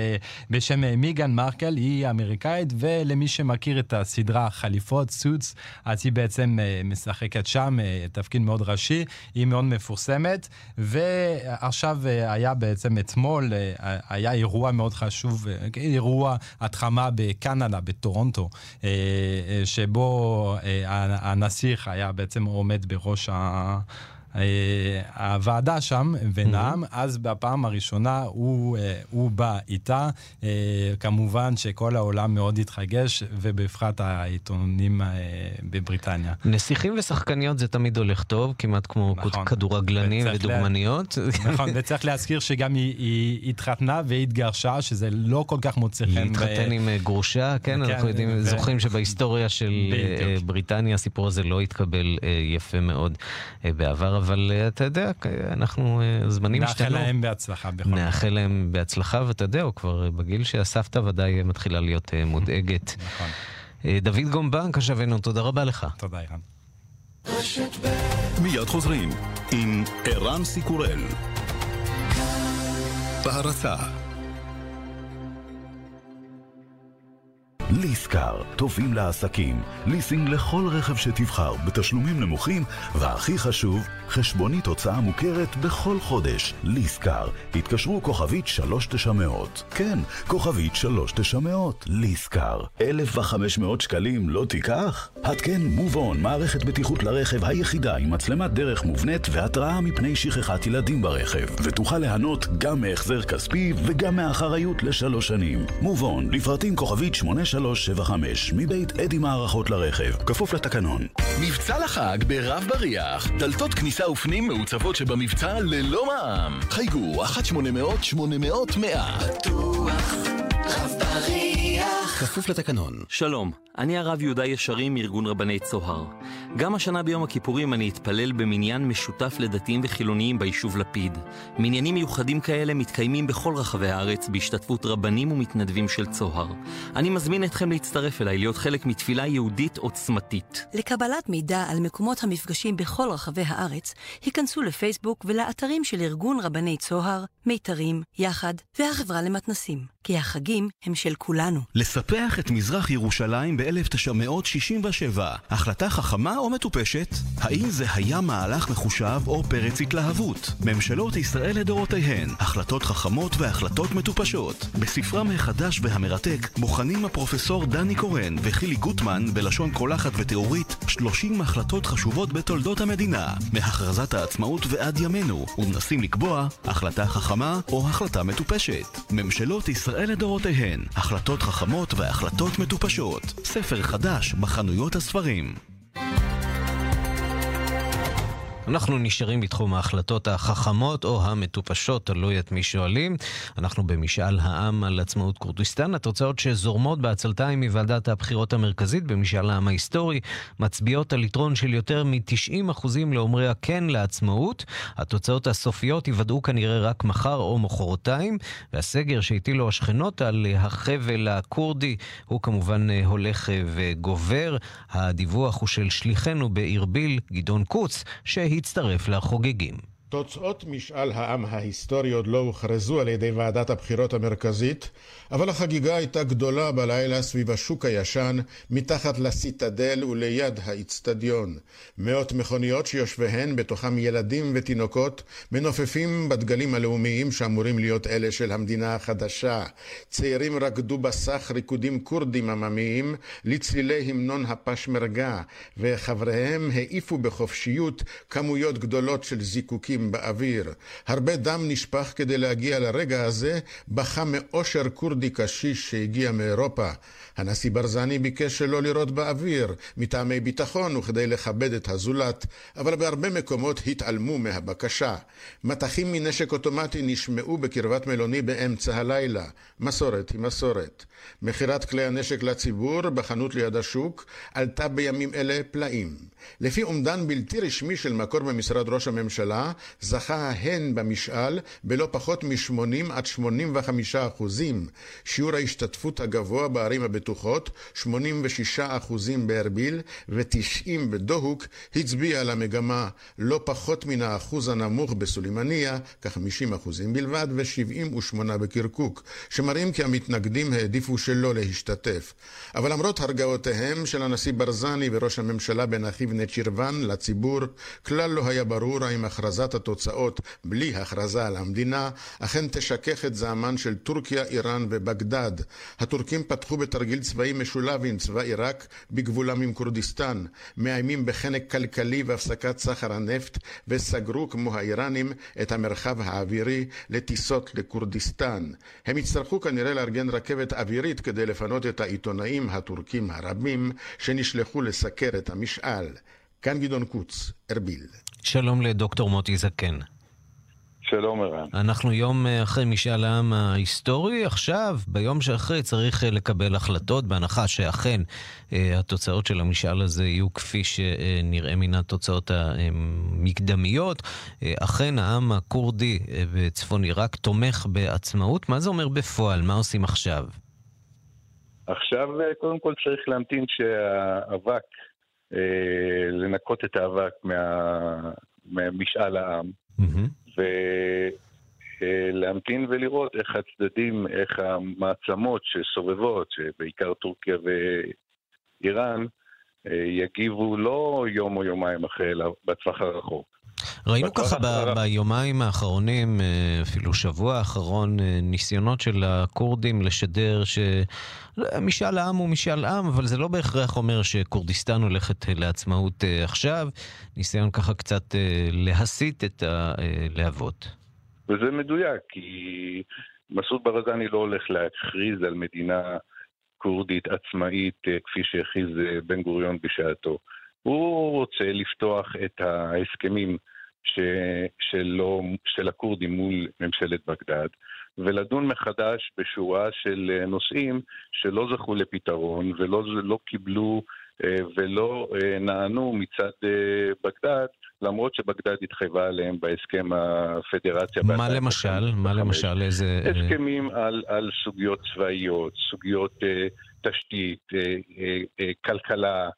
[SPEAKER 16] בשם מיגן מרקל, היא אמריקאית, ולמי שמכיר את הסדרה חליפות, סוטס, אז היא בעצם אה, משחקת שם אה, תפקיד מאוד ראשי, היא מאוד מפורסמת, ועכשיו אה, היה בעצם אתמול, היה אירוע מאוד חשוב, אירוע התחמה בקנדה, בטורונטו, שבו הנסיך היה בעצם עומד בראש ה... אה, הוועדה שם ונאם, mm-hmm. אז בפעם הראשונה הוא, אה, הוא בא איתה. אה, כמובן שכל העולם מאוד התרגש, ובפרט העיתונים בבריטניה.
[SPEAKER 2] נסיכים ושחקניות זה תמיד הולך טוב, כמעט כמו נכון. כדורגלנים ודוגמניות.
[SPEAKER 16] לה... נכון, וצריך להזכיר שגם היא, היא התחתנה והתגרשה, שזה לא כל כך מוצא חן.
[SPEAKER 2] להתחתן עם גרושה, כן, כן אנחנו יודעים, ו... זוכרים שבהיסטוריה של בדיוק. בריטניה הסיפור הזה לא התקבל יפה מאוד בעבר. אבל אה, אתה יודע, אנחנו, אה, זמנים השתנו.
[SPEAKER 16] נאחל להם בהצלחה בכל
[SPEAKER 2] זאת. נאחל להם בהצלחה, ואתה יודע, הוא כבר בגיל שהסבתא ודאי מתחילה להיות אה, מודאגת. נכון. דוד גומבן, קשבנו, תודה רבה לך.
[SPEAKER 16] תודה, אירן.
[SPEAKER 17] מיד חוזרים עם ערן סיקורל. בהרצה ליסקר, טובים לעסקים, ליסינג לכל רכב שתבחר, בתשלומים נמוכים, והכי חשוב, חשבונית הוצאה מוכרת בכל חודש. ליסקר, התקשרו כוכבית 3900. כן, כוכבית 3900, ליסקר. 1,500 שקלים לא תיקח? התקן מובון, מערכת בטיחות לרכב היחידה עם מצלמת דרך מובנית והתראה מפני שכחת ילדים ברכב, ותוכל ליהנות גם מהחזר כספי וגם מאחריות לשלוש שנים. מובון, לפרטים כוכבית 83 375 מבית אדי מערכות לרכב, כפוף לתקנון. מבצע לחג ברב בריח, דלתות כניסה ופנים מעוצבות שבמבצע ללא מע"מ. חייגו 1-800-800-100.
[SPEAKER 18] בטוח, רב בריח.
[SPEAKER 19] כפוף לתקנון.
[SPEAKER 20] שלום.
[SPEAKER 18] אני הרב יהודה ישרי מארגון רבני צוהר. גם השנה ביום הכיפורים אני אתפלל במניין משותף לדתיים וחילוניים ביישוב לפיד. מניינים מיוחדים כאלה מתקיימים בכל רחבי הארץ בהשתתפות רבנים ומתנדבים של צוהר. אני מזמין אתכם להצטרף אליי להיות חלק מתפילה יהודית עוצמתית.
[SPEAKER 19] לקבלת מידע על מקומות המפגשים בכל רחבי הארץ, היכנסו לפייסבוק ולאתרים של ארגון רבני צוהר, מיתרים, יחד והחברה למתנסים. כי החגים הם של כולנו.
[SPEAKER 20] לספח את מזרח ירושלים ב-1967, החלטה חכמה או מטופשת? האם זה היה מהלך מחושב או פרץ התלהבות? ממשלות ישראל לדורותיהן, החלטות חכמות והחלטות מטופשות. בספרם החדש והמרתק בוחנים הפרופסור דני קורן וחילי גוטמן בלשון קולחת ותיאורית 30 החלטות חשובות בתולדות המדינה, מהכרזת העצמאות ועד ימינו, ומנסים לקבוע החלטה חכמה או החלטה מטופשת. ממשלות ישראל לדורותיהן, החלטות חכמות והחלטות מטופשות. ספר חדש בחנויות הספרים.
[SPEAKER 2] אנחנו נשארים בתחום ההחלטות החכמות או המטופשות, תלוי את מי שואלים. אנחנו במשאל העם על עצמאות כורדיסטן. התוצאות שזורמות בעצלתיים מוועדת הבחירות המרכזית במשאל העם ההיסטורי מצביעות על יתרון של יותר מ-90% לאומרי הכן לעצמאות. התוצאות הסופיות ייוודעו כנראה רק מחר או מחרתיים, והסגר שהטילו השכנות על החבל הכורדי הוא כמובן הולך וגובר. הדיווח הוא של שליחנו בארביל, גדעון קוץ, שהיא הצטרף לחוגגים.
[SPEAKER 4] תוצאות משאל העם ההיסטורי עוד לא הוכרזו על ידי ועדת הבחירות המרכזית, אבל החגיגה הייתה גדולה בלילה סביב השוק הישן, מתחת לסיטדל וליד האיצטדיון. מאות מכוניות שיושביהן, בתוכם ילדים ותינוקות, מנופפים בדגלים הלאומיים שאמורים להיות אלה של המדינה החדשה. צעירים רקדו בסך ריקודים כורדים עממיים לצלילי המנון הפשמרגה, וחבריהם העיפו בחופשיות כמויות גדולות של זיקוקים באוויר. הרבה דם נשפך כדי להגיע לרגע הזה, בכה מאושר כורדי קשיש שהגיע מאירופה. הנשיא ברזני ביקש שלא לירות באוויר, מטעמי ביטחון וכדי לכבד את הזולת, אבל בהרבה מקומות התעלמו מהבקשה. מטחים מנשק אוטומטי נשמעו בקרבת מלוני באמצע הלילה. מסורת היא מסורת. מכירת כלי הנשק לציבור בחנות ליד השוק עלתה בימים אלה פלאים. לפי אומדן בלתי רשמי של מקור במשרד ראש הממשלה, זכה ההן במשאל בלא פחות מ-80 עד 85 אחוזים. שיעור ההשתתפות הגבוה בערים הבטוחות, 86 אחוזים בארביל ו-90 בדוהוק, הצביע על המגמה לא פחות מן האחוז הנמוך בסולימניה, כ-50 אחוזים בלבד, ו-78 בקרקוק, שמראים כי המתנגדים העדיפו שלא להשתתף. אבל למרות הרגעותיהם של הנשיא ברזני וראש הממשלה בן אחיו נצ'ירוון לציבור, כלל לא היה ברור האם הכרזת התוצאות בלי הכרזה על המדינה אכן תשכך את זעמן של טורקיה, איראן ובגדד. הטורקים פתחו בתרגיל צבאי משולב עם צבא עיראק בגבולם עם כורדיסטן, מאיימים בחנק כלכלי והפסקת סחר הנפט, וסגרו כמו האיראנים את המרחב האווירי לטיסות לכורדיסטן. הם יצטרכו כנראה לארגן רכבת אווירית כדי לפנות את העיתונאים הטורקים הרבים שנשלחו לסקר את המשאל. כאן גדעון קוץ, ארביל.
[SPEAKER 2] שלום לדוקטור מוטי זקן.
[SPEAKER 21] שלום ערן.
[SPEAKER 2] אנחנו יום אחרי משאל העם ההיסטורי, עכשיו, ביום שאחרי צריך לקבל החלטות, בהנחה שאכן התוצאות של המשאל הזה יהיו כפי שנראה מן התוצאות המקדמיות. אכן העם הכורדי בצפון עיראק תומך בעצמאות. מה זה אומר בפועל? מה עושים עכשיו?
[SPEAKER 21] עכשיו קודם כל צריך להמתין שהאבק, לנקות את האבק מה, ממשאל העם. Mm-hmm. ולהמתין ולראות איך הצדדים, איך המעצמות שסובבות, שבעיקר טורקיה ואיראן, יגיבו לא יום או יומיים אחרי, אלא בטווח הרחוק.
[SPEAKER 2] ראינו ככה ב- ביומיים האחרונים, אפילו שבוע האחרון, ניסיונות של הכורדים לשדר שמשאל העם הוא משאל עם, אבל זה לא בהכרח אומר שכורדיסטן הולכת לעצמאות עכשיו. ניסיון ככה קצת להסיט את הלהבות.
[SPEAKER 21] וזה מדויק, כי מסעוד ברזני לא הולך להכריז על מדינה כורדית עצמאית כפי שהכריז בן גוריון בשעתו. הוא רוצה לפתוח את ההסכמים ש, שלו, של הכורדים מול ממשלת בגדד, ולדון מחדש בשורה של נושאים שלא זכו לפתרון ולא לא קיבלו ולא נענו מצד בגדד, למרות שבגדד התחייבה עליהם בהסכם הפדרציה.
[SPEAKER 2] מה למשל? מה למשל? איזה...
[SPEAKER 21] הסכמים על, על סוגיות צבאיות, סוגיות תשתית, כלכלה,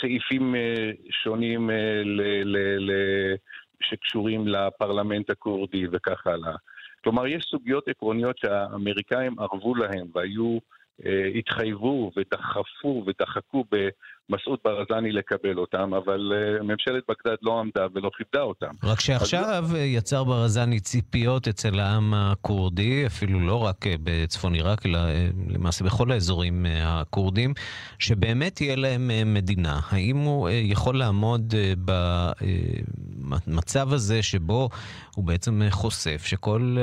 [SPEAKER 21] סעיפים שונים ל, ל, ל, שקשורים לפרלמנט הכורדי וכך הלאה. כלומר, יש סוגיות עקרוניות שהאמריקאים ערבו להם והיו, התחייבו ודחפו ודחקו מסעוד ברזני לקבל אותם, אבל uh, ממשלת בגדד לא עמדה ולא כיבדה אותם.
[SPEAKER 2] רק שעכשיו אז... יצר ברזני ציפיות אצל העם הכורדי, אפילו לא רק בצפון עיראק, אלא למעשה בכל האזורים הכורדים, שבאמת תהיה להם מדינה. האם הוא יכול לעמוד במצב הזה שבו הוא בעצם חושף שכל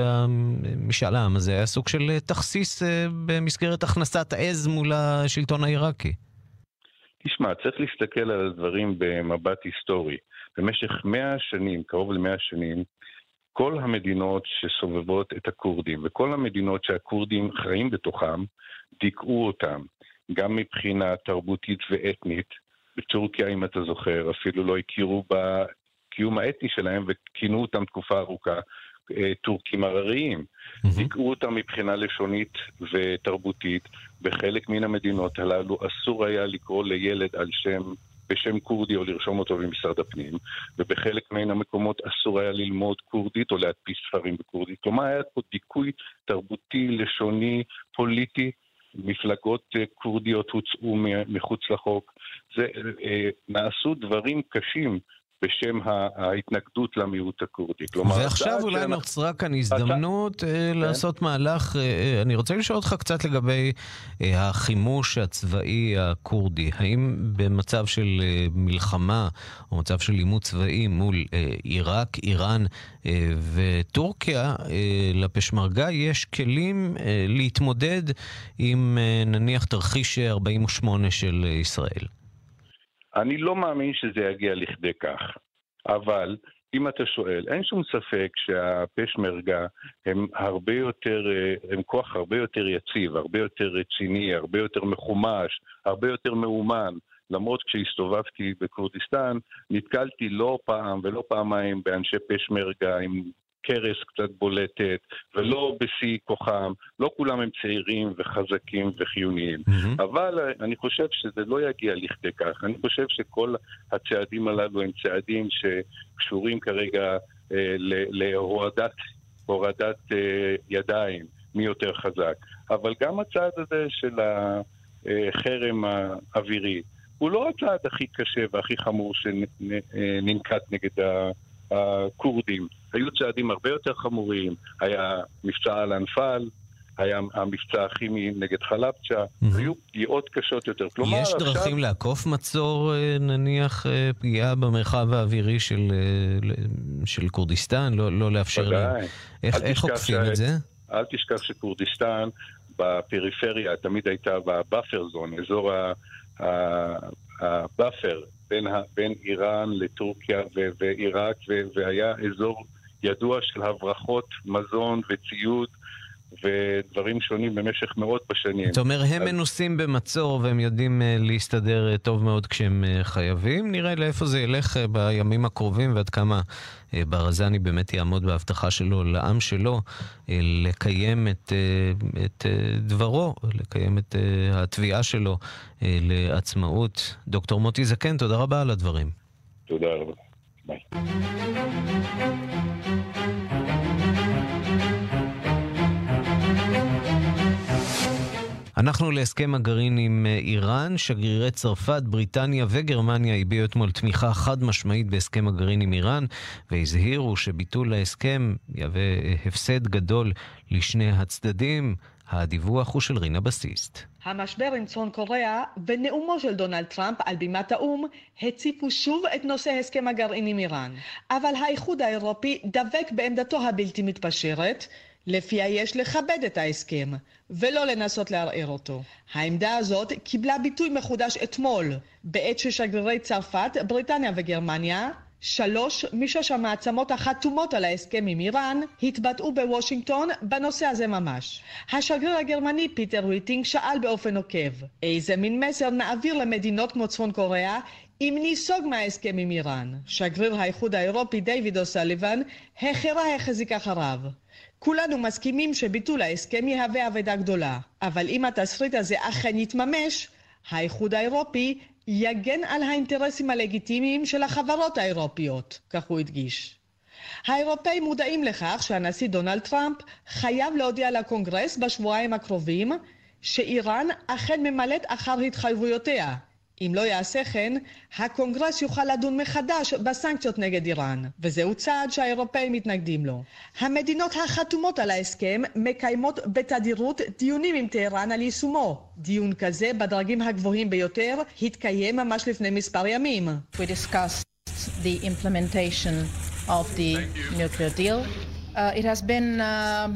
[SPEAKER 2] משאל העם הזה היה סוג של תכסיס במסגרת הכנסת עז מול השלטון העיראקי?
[SPEAKER 21] תשמע, צריך להסתכל על הדברים במבט היסטורי. במשך מאה שנים, קרוב למאה שנים, כל המדינות שסובבות את הכורדים וכל המדינות שהכורדים חיים בתוכם, דיכאו אותם, גם מבחינה תרבותית ואתנית. בטורקיה, אם אתה זוכר, אפילו לא הכירו בקיום האתני שלהם וכינו אותם תקופה ארוכה טורקים הרריים. דיכאו אותם מבחינה לשונית ותרבותית. בחלק מן המדינות הללו אסור היה לקרוא לילד על שם, בשם כורדי או לרשום אותו במשרד הפנים, ובחלק מן המקומות אסור היה ללמוד כורדית או להדפיס ספרים בכורדית. כלומר, היה פה דיכוי תרבותי, לשוני, פוליטי. מפלגות אה, כורדיות הוצאו מחוץ לחוק. זה, אה, נעשו דברים קשים בשם ההתנגדות למיעוט הכורדי.
[SPEAKER 2] כלומר, ועכשיו אולי שאנחנו... נוצרה כאן הזדמנות אתה... אה, כן. לעשות מהלך, אה, אה, אני רוצה לשאול אותך קצת לגבי החימוש הצבאי הכורדי. האם במצב של מלחמה, או מצב של לימוד צבאי מול עיראק, איראן וטורקיה, לפשמרגה יש כלים להתמודד עם נניח תרחיש 48 של ישראל?
[SPEAKER 21] אני לא מאמין שזה יגיע לכדי כך, אבל אם אתה שואל, אין שום ספק שהפשמרגה הם הרבה יותר, הם כוח הרבה יותר יציב, הרבה יותר רציני, הרבה יותר מחומש, הרבה יותר מאומן. למרות כשהסתובבתי בכורדיסטן, נתקלתי לא פעם ולא פעמיים באנשי פשמרגה עם קרס קצת בולטת, ולא בשיא כוחם. לא כולם הם צעירים וחזקים וחיוניים. Mm-hmm. אבל אני חושב שזה לא יגיע לכדי כך. אני חושב שכל הצעדים הללו הם צעדים שקשורים כרגע אה, להורדת הורדת, אה, ידיים, מי יותר חזק. אבל גם הצעד הזה של החרם האווירי, הוא לא הצעד הכי קשה והכי חמור שננקט נגד הכורדים. היו צעדים הרבה יותר חמורים, היה מבצע אל-אנפאל, היה המבצע הכימי נגד חלבצ'ה, mm-hmm. היו פגיעות קשות יותר.
[SPEAKER 2] כלומר, יש דרכים עכשיו... לעקוף מצור, אה, נניח, אה, פגיעה במרחב האווירי של, אה, של כורדיסטן? לא, לא לאפשר להם... איך, איך עוקפים את זה?
[SPEAKER 21] אל תשכח שכורדיסטן בפריפריה תמיד הייתה ב buffer zone, אזור ה buffer בין, בין איראן לטורקיה ועיראק, והיה אזור ידוע של הברחות מזון וציוד ודברים שונים במשך מאות בשנים.
[SPEAKER 2] אתה אומר, הם אז... מנוסים במצור והם יודעים uh, להסתדר uh, טוב מאוד כשהם uh, חייבים. נראה לאיפה זה ילך בימים הקרובים ועד כמה ברזני באמת יעמוד בהבטחה שלו לעם שלו לקיים את, את דברו, לקיים את התביעה שלו לעצמאות. דוקטור מוטי זקן, תודה רבה על הדברים.
[SPEAKER 21] תודה רבה. ביי.
[SPEAKER 2] אנחנו להסכם הגרעין עם אה, איראן. שגרירי צרפת, בריטניה וגרמניה הביעו אתמול תמיכה חד משמעית בהסכם הגרעין עם איראן, והזהירו שביטול ההסכם יהווה אה, הפסד גדול לשני הצדדים. הדיווח הוא של רינה בסיסט.
[SPEAKER 22] המשבר עם צפון קוריאה ונאומו של דונלד טראמפ על בימת האו"ם הציפו שוב את נושא הסכם הגרעין עם איראן. אבל האיחוד האירופי דבק בעמדתו הבלתי מתפשרת לפיה יש לכבד את ההסכם, ולא לנסות לערער אותו. העמדה הזאת קיבלה ביטוי מחודש אתמול, בעת ששגרירי צרפת, בריטניה וגרמניה שלוש משש המעצמות החתומות על ההסכם עם איראן התבטאו בוושינגטון בנושא הזה ממש. השגריר הגרמני פיטר וויטינג שאל באופן עוקב איזה מין מסר נעביר למדינות כמו צפון קוריאה אם ניסוג מההסכם עם איראן. שגריר האיחוד האירופי דיוויד אוסליבן החרה החזיק אחריו. כולנו מסכימים שביטול ההסכם יהווה אבדה גדולה, אבל אם התסריט הזה אכן יתממש, האיחוד האירופי יגן על האינטרסים הלגיטימיים של החברות האירופיות, כך הוא הדגיש. האירופאים מודעים לכך שהנשיא דונלד טראמפ חייב להודיע לקונגרס בשבועיים הקרובים שאיראן אכן ממלאת אחר התחייבויותיה אם לא יעשה כן, הקונגרס יוכל לדון מחדש בסנקציות נגד איראן, וזהו צעד שהאירופאים מתנגדים לו. המדינות החתומות על ההסכם מקיימות בתדירות דיונים עם טהרן על יישומו. דיון כזה בדרגים הגבוהים ביותר התקיים ממש לפני מספר ימים. We discussed the implementation of the nuclear deal. Uh, it has been uh,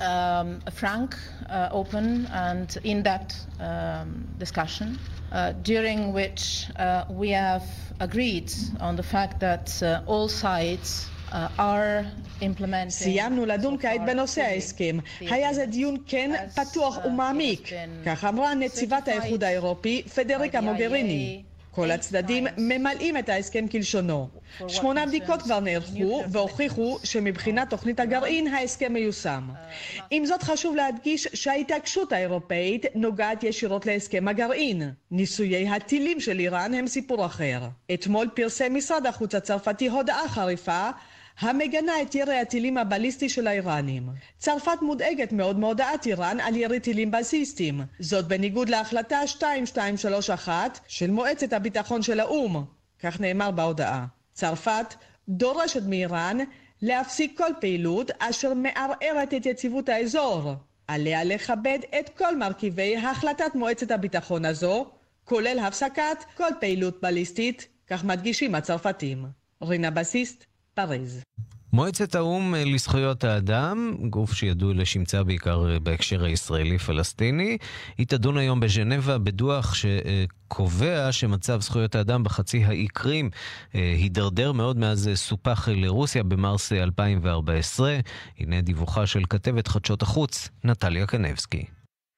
[SPEAKER 22] um, a frank, uh, open and in-depth um, discussion. uh, during which uh, we have agreed on the fact that uh, all sides סיימנו לדון כעת בנושא ההסכם. היה זה דיון כן, פתוח ומעמיק. כך אמרה נציבת האיחוד האירופי, פדריקה מוגריני. כל הצדדים ממלאים את ההסכם כלשונו. שמונה בדיקות כבר נערכו והוכיחו שמבחינת תוכנית הגרעין ההסכם מיושם. עם זאת חשוב להדגיש שההתעקשות האירופאית נוגעת ישירות להסכם הגרעין. ניסויי הטילים של איראן הם סיפור אחר. אתמול פרסם משרד החוץ הצרפתי הודעה חריפה המגנה את ירי הטילים הבליסטי של האיראנים. צרפת מודאגת מאוד מהודעת איראן על ירי טילים בסיסטיים, זאת בניגוד להחלטה 2231 של מועצת הביטחון של האו"ם, כך נאמר בהודעה. צרפת דורשת מאיראן להפסיק כל פעילות אשר מערערת את יציבות האזור. עליה לכבד את כל מרכיבי החלטת מועצת הביטחון הזו, כולל הפסקת כל פעילות בליסטית, כך מדגישים הצרפתים. רינה בסיסט, פריז.
[SPEAKER 2] מועצת האו"ם לזכויות האדם, גוף שידוע לשמצה בעיקר בהקשר הישראלי-פלסטיני, היא תדון היום בז'נבה בדוח שקובע שמצב זכויות האדם בחצי האי קרים אה, הידרדר מאוד מאז סופח לרוסיה במרס 2014. הנה דיווחה של כתבת חדשות החוץ, נטליה קנבסקי.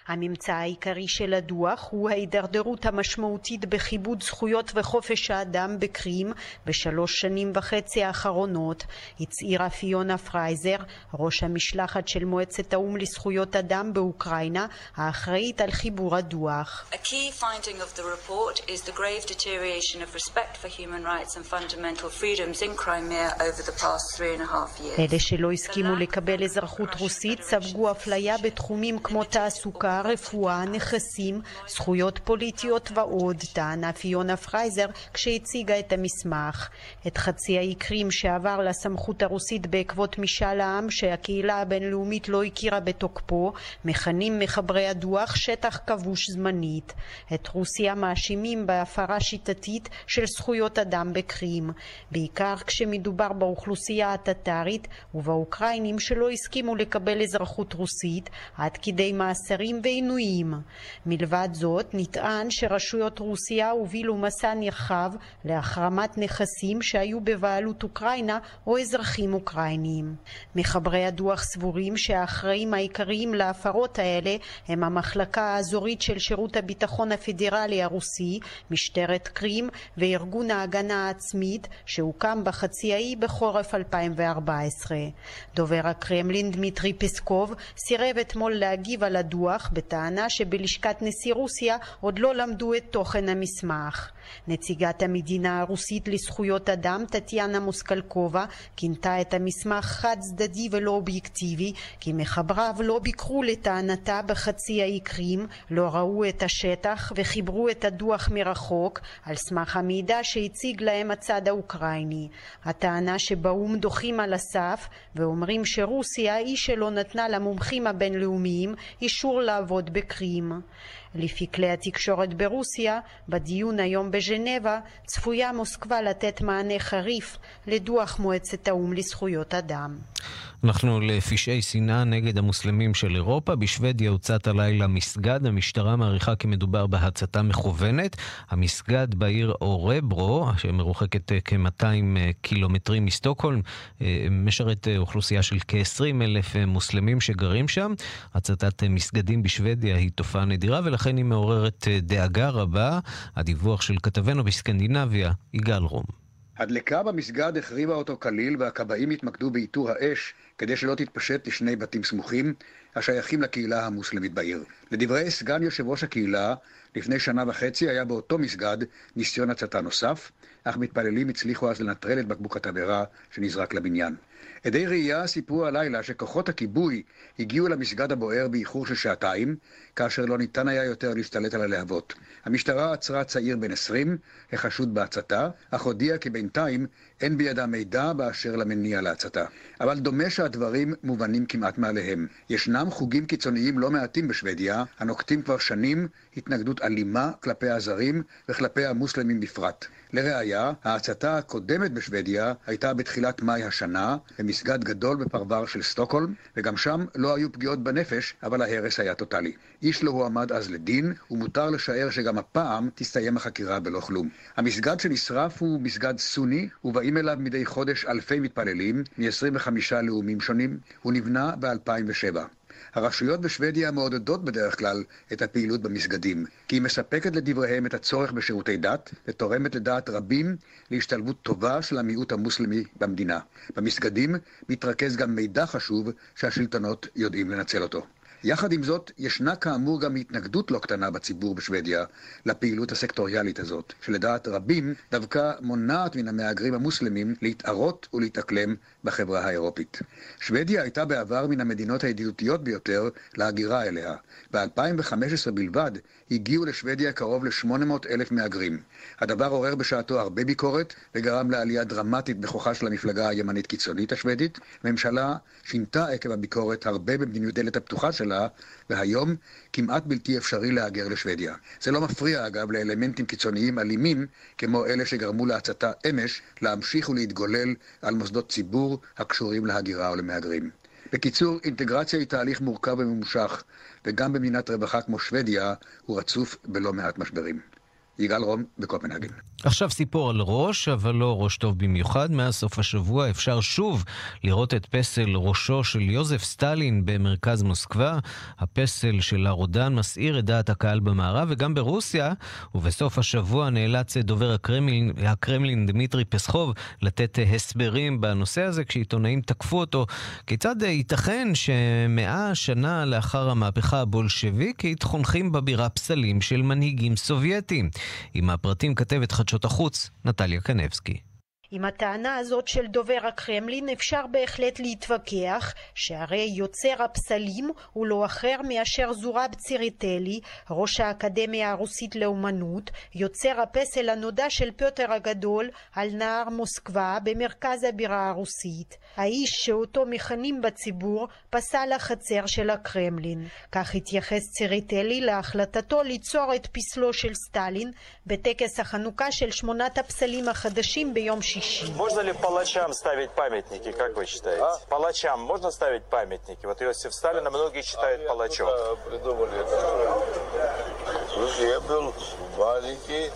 [SPEAKER 23] הממצא העיקרי של הדוח הוא ההידרדרות המשמעותית בכיבוד זכויות וחופש האדם בקרים בשלוש שנים וחצי האחרונות, הצהירה פיונה פרייזר, ראש המשלחת של מועצת האו"ם לזכויות אדם באוקראינה, האחראית על חיבור הדוח. A key finding of the report is the grave deterioration of respect for human rights and fundamental freedoms in Crimea over the past three and a half years. אלה שלא הסכימו לקבל אזרחות רוסית ספגו אפליה בתחומים כמו תעסוקה רפואה, נכסים, זכויות פוליטיות ועוד, טענה פיונה פרייזר כשהציגה את המסמך. את חצי האי קרים שעבר לסמכות הרוסית בעקבות משאל העם שהקהילה הבינלאומית לא הכירה בתוקפו, מכנים מחברי הדוח שטח כבוש זמנית. את רוסיה מאשימים בהפרה שיטתית של זכויות אדם בקרים, בעיקר כשמדובר באוכלוסייה הטטרית ובאוקראינים שלא הסכימו לקבל אזרחות רוסית, עד כדי מאסרים ועינויים. מלבד זאת, נטען שרשויות רוסיה הובילו מסע נרחב להחרמת נכסים שהיו בבעלות אוקראינה או אזרחים אוקראיניים. מחברי הדוח סבורים שהאחראים העיקריים להפרות האלה הם המחלקה האזורית של שירות הביטחון הפדרלי הרוסי, משטרת קרים וארגון ההגנה העצמית שהוקם בחצי האי בחורף 2014. דובר הקרמלין דמיטרי פסקוב סירב אתמול להגיב על הדוח בטענה שבלשכת נשיא רוסיה עוד לא למדו את תוכן המסמך. נציגת המדינה הרוסית לזכויות אדם, טטיאנה מוסקלקובה, כינתה את המסמך חד צדדי ולא אובייקטיבי, כי מחבריו לא ביקרו לטענתה בחצי האי קרים, לא ראו את השטח וחיברו את הדוח מרחוק, על סמך המידע שהציג להם הצד האוקראיני. הטענה שבאו"ם דוחים על הסף ואומרים שרוסיה היא שלא נתנה למומחים הבינלאומיים אישור לעבוד בקרים. לפי כלי התקשורת ברוסיה, בדיון היום בז'נבה, צפויה מוסקבה לתת מענה חריף לדוח מועצת האו"ם לזכויות אדם.
[SPEAKER 2] אנחנו לפשעי שנאה נגד המוסלמים של אירופה. בשוודיה הוצת הלילה מסגד. המשטרה מעריכה כי מדובר בהצתה מכוונת. המסגד בעיר אורברו, שמרוחקת אה, כ-200 אה, קילומטרים מסטוקהולם, אה, משרת אוכלוסייה של כ-20 אלף מוסלמים שגרים שם. הצתת מסגדים בשוודיה היא תופעה נדירה ולכן היא מעוררת דאגה רבה. הדיווח של כתבנו בסקנדינביה, יגאל רום.
[SPEAKER 24] הדלקה במסגד החריבה אותו כליל והכבאים התמקדו באיתור האש כדי שלא תתפשט לשני בתים סמוכים השייכים לקהילה המוסלמית בעיר. לדברי סגן יושב ראש הקהילה, לפני שנה וחצי היה באותו מסגד ניסיון הצתה נוסף, אך מתפללים הצליחו אז לנטרל את בקבוק התבערה שנזרק לבניין. עדי ראייה סיפרו הלילה שכוחות הכיבוי הגיעו למסגד הבוער באיחור של שעתיים, כאשר לא ניתן היה יותר להשתלט על הלהבות. המשטרה עצרה צעיר בן 20, החשוד בהצתה, אך הודיעה כי בינתיים אין בידה מידע באשר למניע להצתה. אבל דומה שהדברים מובנים כמעט מעליהם. ישנם חוגים קיצוניים לא מעטים בשוודיה, הנוקטים כבר שנים התנגדות אלימה כלפי הזרים וכלפי המוסלמים בפרט. לראיה, ההצתה הקודמת בשוודיה הייתה בתחילת מאי השנה, במסגד גדול בפרבר של סטוקהולם, וגם שם לא היו פגיעות בנפש, אבל ההרס היה טוטאלי. איש לא הועמד אז לדין, ומותר לשער שגם הפעם תסתיים החקירה בלא כלום. המסגד שנשרף הוא מסגד סוני, ובאים אליו מדי חודש אלפי מתפללים, מ-25 לאומים שונים. הוא נבנה ב-2007. הרשויות בשוודיה מעודדות בדרך כלל את הפעילות במסגדים, כי היא מספקת לדבריהם את הצורך בשירותי דת, ותורמת לדעת רבים להשתלבות טובה של המיעוט המוסלמי במדינה. במסגדים מתרכז גם מידע חשוב שהשלטונות יודעים לנצל אותו. יחד עם זאת, ישנה כאמור גם התנגדות לא קטנה בציבור בשוודיה לפעילות הסקטוריאלית הזאת, שלדעת רבים דווקא מונעת מן המהגרים המוסלמים להתערות ולהתאקלם בחברה האירופית. שוודיה הייתה בעבר מן המדינות הידידותיות ביותר להגירה אליה. ב-2015 בלבד הגיעו לשוודיה קרוב ל-800 אלף מהגרים. הדבר עורר בשעתו הרבה ביקורת וגרם לעלייה דרמטית בכוחה של המפלגה הימנית קיצונית השוודית. הממשלה שינתה עקב הביקורת הרבה במדיניות דלת הפתוחה שלה, והיום כמעט בלתי אפשרי להגר לשוודיה. זה לא מפריע אגב לאלמנטים קיצוניים אלימים כמו אלה שגרמו להצתה אמש להמשיך ולהתגולל על מוסדות ציבור הקשורים להגירה או למהגרים. בקיצור, אינטגרציה היא תהליך מורכב וממושך, וגם במדינת רווחה כמו שוודיה הוא רצוף בלא מעט משברים. יגאל רום בקופנהגן.
[SPEAKER 2] עכשיו סיפור על ראש, אבל לא ראש טוב במיוחד. מאז סוף השבוע אפשר שוב לראות את פסל ראשו של יוזף סטלין במרכז מוסקבה. הפסל של הרודן מסעיר את דעת הקהל במערב, וגם ברוסיה, ובסוף השבוע נאלץ דובר הקרמלין, הקרמלין דמיטרי פסחוב לתת הסברים בנושא הזה, כשעיתונאים תקפו אותו. כיצד ייתכן שמאה שנה לאחר המהפכה הבולשביקית חונכים בבירה פסלים של מנהיגים סובייטים? עם הפרטים כתבת חדשות החוץ, נטליה קנבסקי.
[SPEAKER 23] עם הטענה הזאת של דובר הקרמלין אפשר בהחלט להתווכח שהרי יוצר הפסלים הוא לא אחר מאשר זורב ציריטלי, ראש האקדמיה הרוסית לאומנות, יוצר הפסל הנודע של פיוטר הגדול על נהר מוסקבה במרכז הבירה הרוסית. האיש שאותו מכנים בציבור פסל החצר של הקרמלין. כך התייחס ציריטלי להחלטתו ליצור את פסלו של סטלין בטקס החנוכה של שמונת הפסלים החדשים ביום שישי.
[SPEAKER 25] Можно ли палачам ставить памятники, как вы считаете? А? Палачам можно ставить памятники? Вот Иосиф Сталина многие считают а палачом. придумали это? Слушай, я был маленький,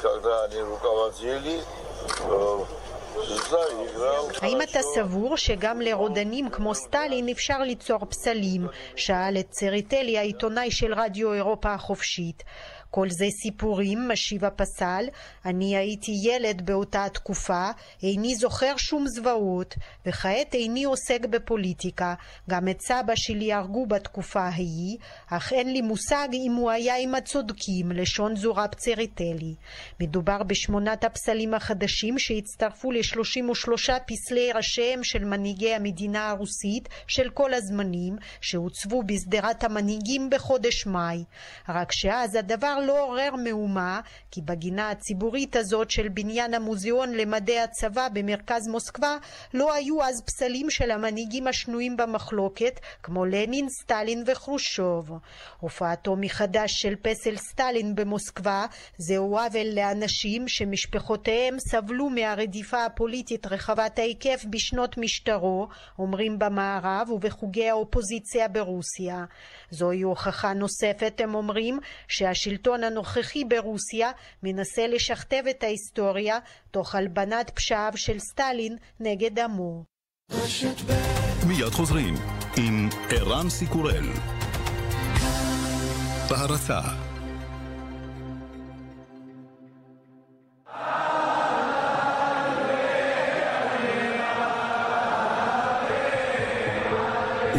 [SPEAKER 25] когда они руководили,
[SPEAKER 23] האם אתה סבור שגם לרודנים כמו סטלין אפשר ליצור פסלים? שאל את צריטלי העיתונאי של רדיו אירופה החופשית. כל זה סיפורים, משיב הפסל, אני הייתי ילד באותה תקופה, איני זוכר שום זוועות, וכעת איני עוסק בפוליטיקה, גם את סבא שלי הרגו בתקופה ההיא, אך אין לי מושג אם הוא היה עם הצודקים, לשון זורב צריטלי. מדובר בשמונת הפסלים החדשים שהצטרפו ל-33 פסלי ראשיהם של מנהיגי המדינה הרוסית של כל הזמנים, שהוצבו בשדרת המנהיגים בחודש מאי. רק שאז הדבר לא עורר מהומה, כי בגינה הציבורית הזאת של בניין המוזיאון למדעי הצבא במרכז מוסקבה לא היו אז פסלים של המנהיגים השנויים במחלוקת, כמו לנין, סטלין וחרושוב. הופעתו מחדש של פסל סטלין במוסקבה זהו עוול לאנשים שמשפחותיהם סבלו מהרדיפה הפוליטית רחבת ההיקף בשנות משטרו, אומרים במערב ובחוגי האופוזיציה ברוסיה. זוהי הוכחה נוספת, הם אומרים, שהשלטון הנוכחי ברוסיה מנסה לשכתב את ההיסטוריה תוך הלבנת פשעיו של סטלין נגד עמו.
[SPEAKER 17] מיד חוזרים עם ערן סיקורל. בהרצה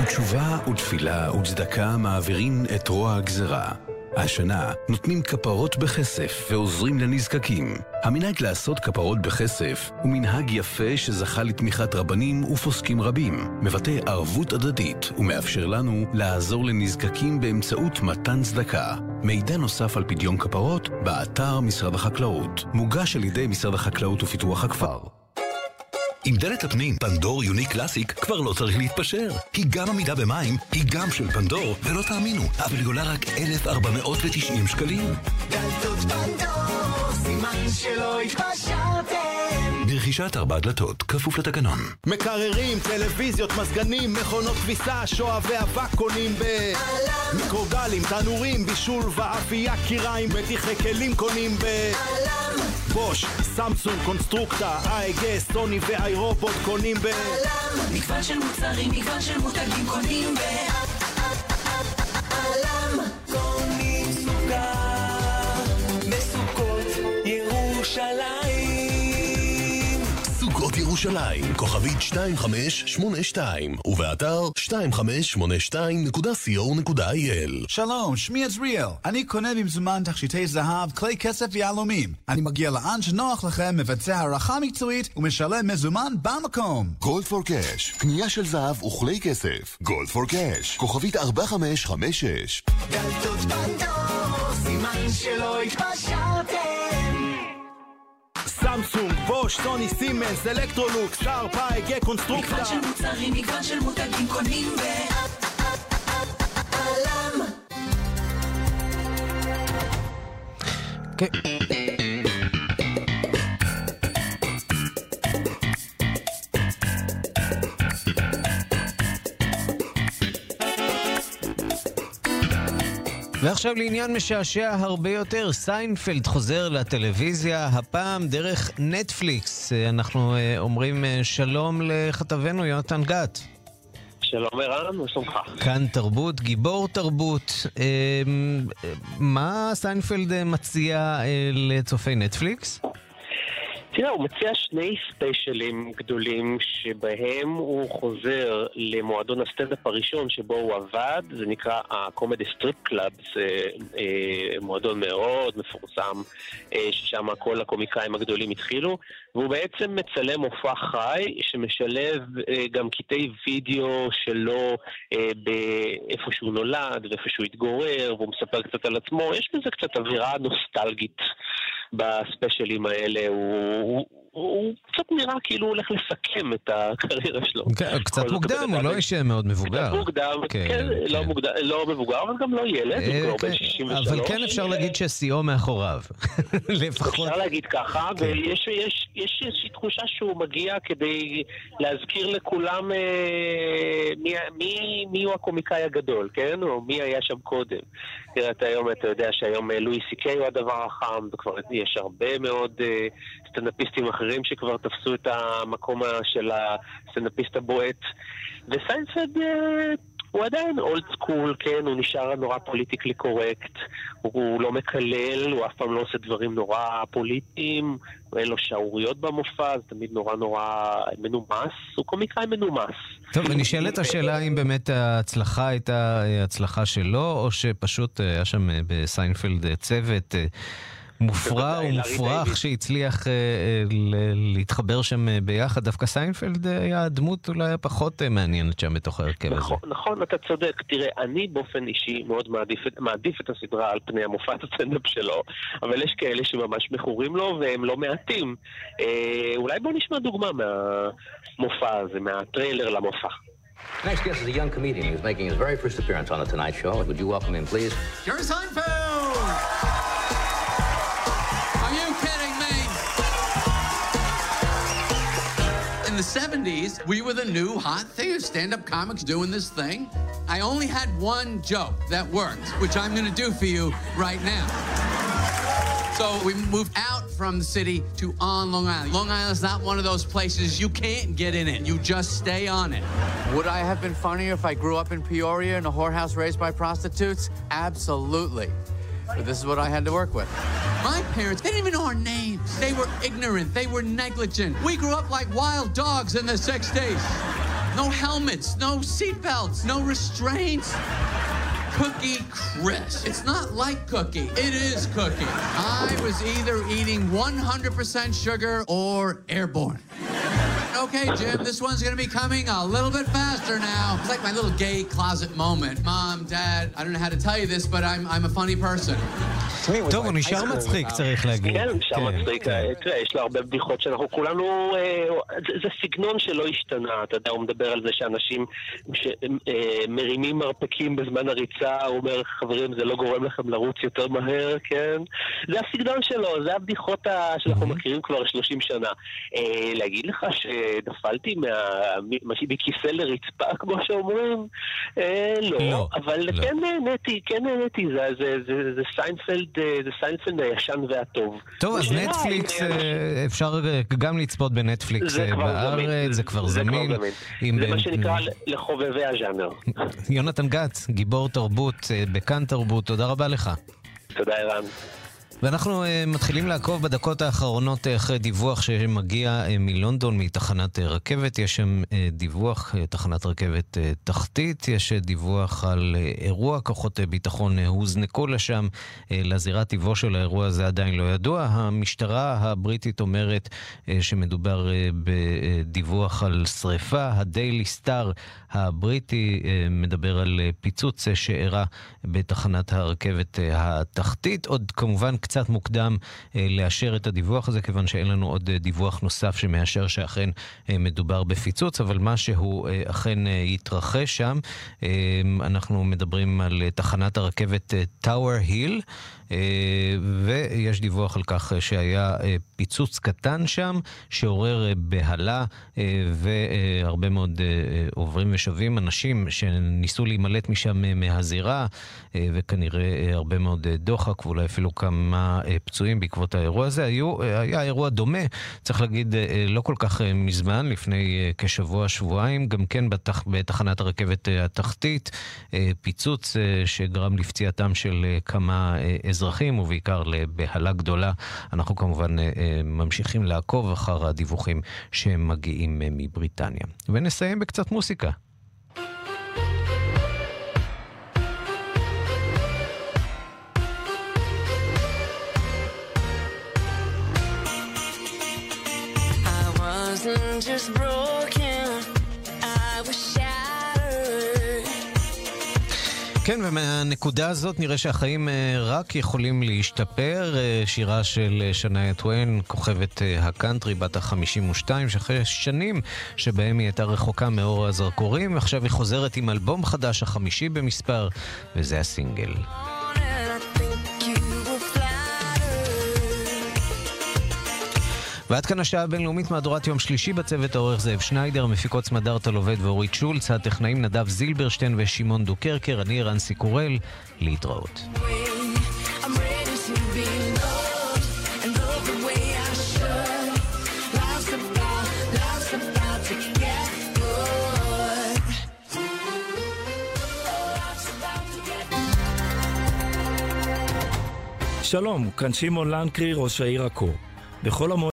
[SPEAKER 17] ותשובה ותפילה וצדקה מעבירים את רוע הגזרה. השנה נותנים כפרות בכסף ועוזרים לנזקקים. המנהג לעשות כפרות בכסף הוא מנהג יפה שזכה לתמיכת רבנים ופוסקים רבים, מבטא ערבות הדדית ומאפשר לנו לעזור לנזקקים באמצעות מתן צדקה. מידע נוסף על פדיון כפרות, באתר משרד החקלאות. מוגש על ידי משרד החקלאות ופיתוח הכפר. עם דלת הפנים, פנדור יוני קלאסיק כבר לא צריך להתפשר. היא גם עמידה במים, היא גם של פנדור, ולא תאמינו, אבל היא עולה רק 1,490 שקלים. דלתות פנדור, סימן שלא התפשרתם. ברכישת ארבע דלתות, כפוף לתקנון.
[SPEAKER 26] מקררים, טלוויזיות, מזגנים, מכונות כביסה, שואבי אבק קונים ב... עלם. מיקרוגלים, תנורים, בישול ואפייה, קיריים, מתיחי כלים קונים ב... עלם. בוש, סמסונג, קונסטרוקטה, אייגה, סוני ואיירובוט קונים ב...
[SPEAKER 27] עלם. מגוון של מוצרים, מגוון של מותגים קונים ב... עלם. קונים סוכר, בסוכות
[SPEAKER 17] ירושלים. ירושלים, כוכבית 2582, ובאתר 2582.co.il.
[SPEAKER 28] שלום, שמי עזריאל. אני קונה במזומן תכשיטי זהב, כלי כסף ויהלומים. אני מגיע לאן שנוח לכם, מבצע הערכה מקצועית ומשלם מזומן במקום.
[SPEAKER 17] Gold for Cash, קנייה של זהב וכלי כסף. Gold for Cash, כוכבית 4556.
[SPEAKER 27] דלתות פנדור, סימן שלא התפשרתם.
[SPEAKER 26] סמסונג, בוש, סוני, סימנס, אלקטרולוקס, פאי, קונסטרוקטה.
[SPEAKER 27] מגוון של מוצרים, מגוון של מותגים קונים ב... עלם.
[SPEAKER 2] ועכשיו לעניין משעשע הרבה יותר, סיינפלד חוזר לטלוויזיה, הפעם דרך נטפליקס. אנחנו אה, אומרים אה, שלום לכתבנו יונתן גת.
[SPEAKER 29] שלום ערן, מה שלומך?
[SPEAKER 2] כאן תרבות, גיבור תרבות. אה, מה סיינפלד מציע לצופי נטפליקס?
[SPEAKER 29] תראה, הוא מציע שני ספיישלים גדולים שבהם הוא חוזר למועדון הסטנדאפ הראשון שבו הוא עבד, זה נקרא ה-Comic Strip Club, זה אה, מועדון מאוד מפורסם, אה, ששם כל הקומיקאים הגדולים התחילו, והוא בעצם מצלם מופע חי שמשלב אה, גם קטעי וידאו שלו אה, באיפה שהוא נולד ואיפה שהוא התגורר, והוא מספר קצת על עצמו, יש בזה קצת אווירה נוסטלגית. בספיישלים האלה, הוא, הוא, הוא קצת נראה כאילו הוא הולך לסכם את הקריירה שלו.
[SPEAKER 2] כן, קצת מוקדם, הוא לא איש מאוד מבוגר.
[SPEAKER 29] קצת מוקדם, כן, כן, לא,
[SPEAKER 2] כן.
[SPEAKER 29] מוקדם, לא מבוגר, אבל גם לא ילד, הוא כבר בן
[SPEAKER 2] כן,
[SPEAKER 29] 63.
[SPEAKER 2] אבל כן אפשר להגיד ששיאו מאחוריו. לפחות.
[SPEAKER 29] אפשר להגיד ככה,
[SPEAKER 2] כן.
[SPEAKER 29] ויש יש, יש איזושהי תחושה שהוא מגיע כדי להזכיר לכולם אה, מי, מי, מי הוא הקומיקאי הגדול, כן? או מי היה שם קודם. תראה, אתה היום, אתה יודע שהיום אה, לואי סי קיי הוא הדבר החם, וכבר יש הרבה מאוד אה, סטנדאפיסטים אחרים שכבר תפסו את המקום של הסטנדאפיסט הבועט. וסיינפלד אה, הוא עדיין old school, כן, הוא נשאר נורא politically correct, הוא, הוא לא מקלל, הוא אף פעם לא עושה דברים נורא פוליטיים, אין לו שערוריות במופע, זה תמיד נורא נורא מנומס, הוא קומיקאי מנומס.
[SPEAKER 2] טוב, ונשאלת השאלה אם באמת ההצלחה הייתה אה, הצלחה שלו, או שפשוט אה, היה שם בסיינפלד צוות מופרע ומופרך שהצליח אה, אה, ל- להתחבר שם אה, ביחד. דווקא סיינפלד היה הדמות אולי הפחות מעניינת שם בתוך ההרכב הזה.
[SPEAKER 29] נכון, נכון, אתה צודק. תראה, אני באופן אישי מאוד מעדיף, את- מעדיף את הסדרה על פני המופעת הסטנדאפ שלו, אבל יש כאלה שממש מכורים לו והם לא מעטים. אה, אולי בוא נשמע דוגמה מהמופע הזה, מהטריילר למופע.
[SPEAKER 30] Next guest is a young comedian who's making his very first appearance on The Tonight Show. Would you welcome him, please?
[SPEAKER 31] Jerry Seinfeld! The 70s, we were the new hot thing of stand-up comics doing this thing. I only had one joke that worked, which I'm gonna do for you right now. So we moved out from the city to on Long Island. Long Island's not one of those places you can't get in it. You just stay on it. Would I have been funnier if I grew up in Peoria in a whorehouse raised by prostitutes? Absolutely. But this is what I had to work with. My parents, they didn't even know our names. They were ignorant. They were negligent. We grew up like wild dogs in the 60s. No helmets, no seatbelts, no restraints. Cookie Chris. It's not like Cookie. It is Cookie. I was either eating 100% sugar or airborne. Okay, Jim, this one's gonna be coming a little bit faster now. It's like my little gay closet moment. Mom, Dad, I don't know how to tell you this, but I'm, I'm a funny person.
[SPEAKER 2] טוב, הוא נשאר מצחיק, צריך להגיד.
[SPEAKER 29] כן, נשאר מצחיק. אה, תראה, יש לו הרבה בדיחות שאנחנו כולנו... אה, זה- סגנון שלא השתנה, אתה יודע, הוא מדבר על זה שאנשים שמרימים מרפקים בזמן הריצה, הוא אומר, חברים, זה לא גורם לכם לרוץ יותר מהר, כן? זה הסגנון שלו, זה הבדיחות שאנחנו מכירים כבר 30 שנה. אה, להגיד לך שנפלתי מ- מכיסא לרצפה, כמו שאומרים? אה,
[SPEAKER 2] לא,
[SPEAKER 29] לא, אבל
[SPEAKER 2] לא.
[SPEAKER 29] כן נהניתי, כן נהניתי, זה- זה- זה זה סיינפלד, אה, זה סיינפלד הישן והטוב.
[SPEAKER 2] טוב, אז נטפליקס,
[SPEAKER 29] אה,
[SPEAKER 2] אפשר גם לצפות בנטפליקס בארץ. זה כבר זמין.
[SPEAKER 29] זה מה שנקרא לחובבי הז'אנר.
[SPEAKER 2] יונתן גת, גיבור תרבות בכאן תרבות, תודה רבה לך.
[SPEAKER 29] תודה, ערן.
[SPEAKER 2] ואנחנו uh, מתחילים לעקוב בדקות האחרונות uh, אחרי דיווח שמגיע uh, מלונדון, מתחנת uh, רכבת. יש שם uh, דיווח, uh, תחנת רכבת uh, תחתית, יש uh, דיווח על uh, אירוע, כוחות uh, ביטחון uh, הוזנקו לשם. Uh, לזירת טיבו של האירוע הזה עדיין לא ידוע. המשטרה הבריטית אומרת uh, שמדובר uh, בדיווח על שריפה. הדיילי סטאר הבריטי uh, מדבר על uh, פיצוץ uh, שאירע בתחנת הרכבת uh, התחתית. עוד כמובן קצת מוקדם אה, לאשר את הדיווח הזה, כיוון שאין לנו עוד אה, דיווח נוסף שמאשר שאכן אה, מדובר בפיצוץ, אבל משהו אכן יתרחש שם. אנחנו מדברים על תחנת הרכבת טאוור היל. ויש דיווח על כך שהיה פיצוץ קטן שם, שעורר אה, בהלה אה, והרבה מאוד אה, עוברים ושבים, אנשים שניסו להימלט משם מהזירה, אה, וכנראה אה, הרבה מאוד דוחק ואולי אפילו כמה פצועים בעקבות האירוע הזה. היו, היה אירוע דומה, צריך להגיד, לא כל כך מזמן, לפני אה, כשבוע, שבועיים, גם כן בתח, בתחנת הרכבת התחתית, פיצוץ שגרם לפציעתם של כמה אזרחים, ובעיקר לבהלה גדולה. אנחנו כמובן ממשיכים לעקוב אחר הדיווחים שמגיעים מבריטניה. ונסיים בקצת מוסיקה. כן, ומהנקודה הזאת נראה שהחיים אה, רק יכולים להשתפר. אה, שירה של אה, שניה טוויין, כוכבת הקאנטרי, בת ה-52, שאחרי שנים שבהם היא הייתה רחוקה מאור הזרקורים, עכשיו היא חוזרת עם אלבום חדש, החמישי במספר, וזה הסינגל. ועד כאן השעה הבינלאומית מהדורת יום שלישי בצוות העורך זאב שניידר, מפיקות סמדר טל עובד ואורית שולץ, הטכנאים נדב זילברשטיין ושמעון דוקרקר, אני ערן סיקורל, להתראות.
[SPEAKER 32] שלום, כאן שמעון לנקרי, ראש העיר עכו. בחול המועד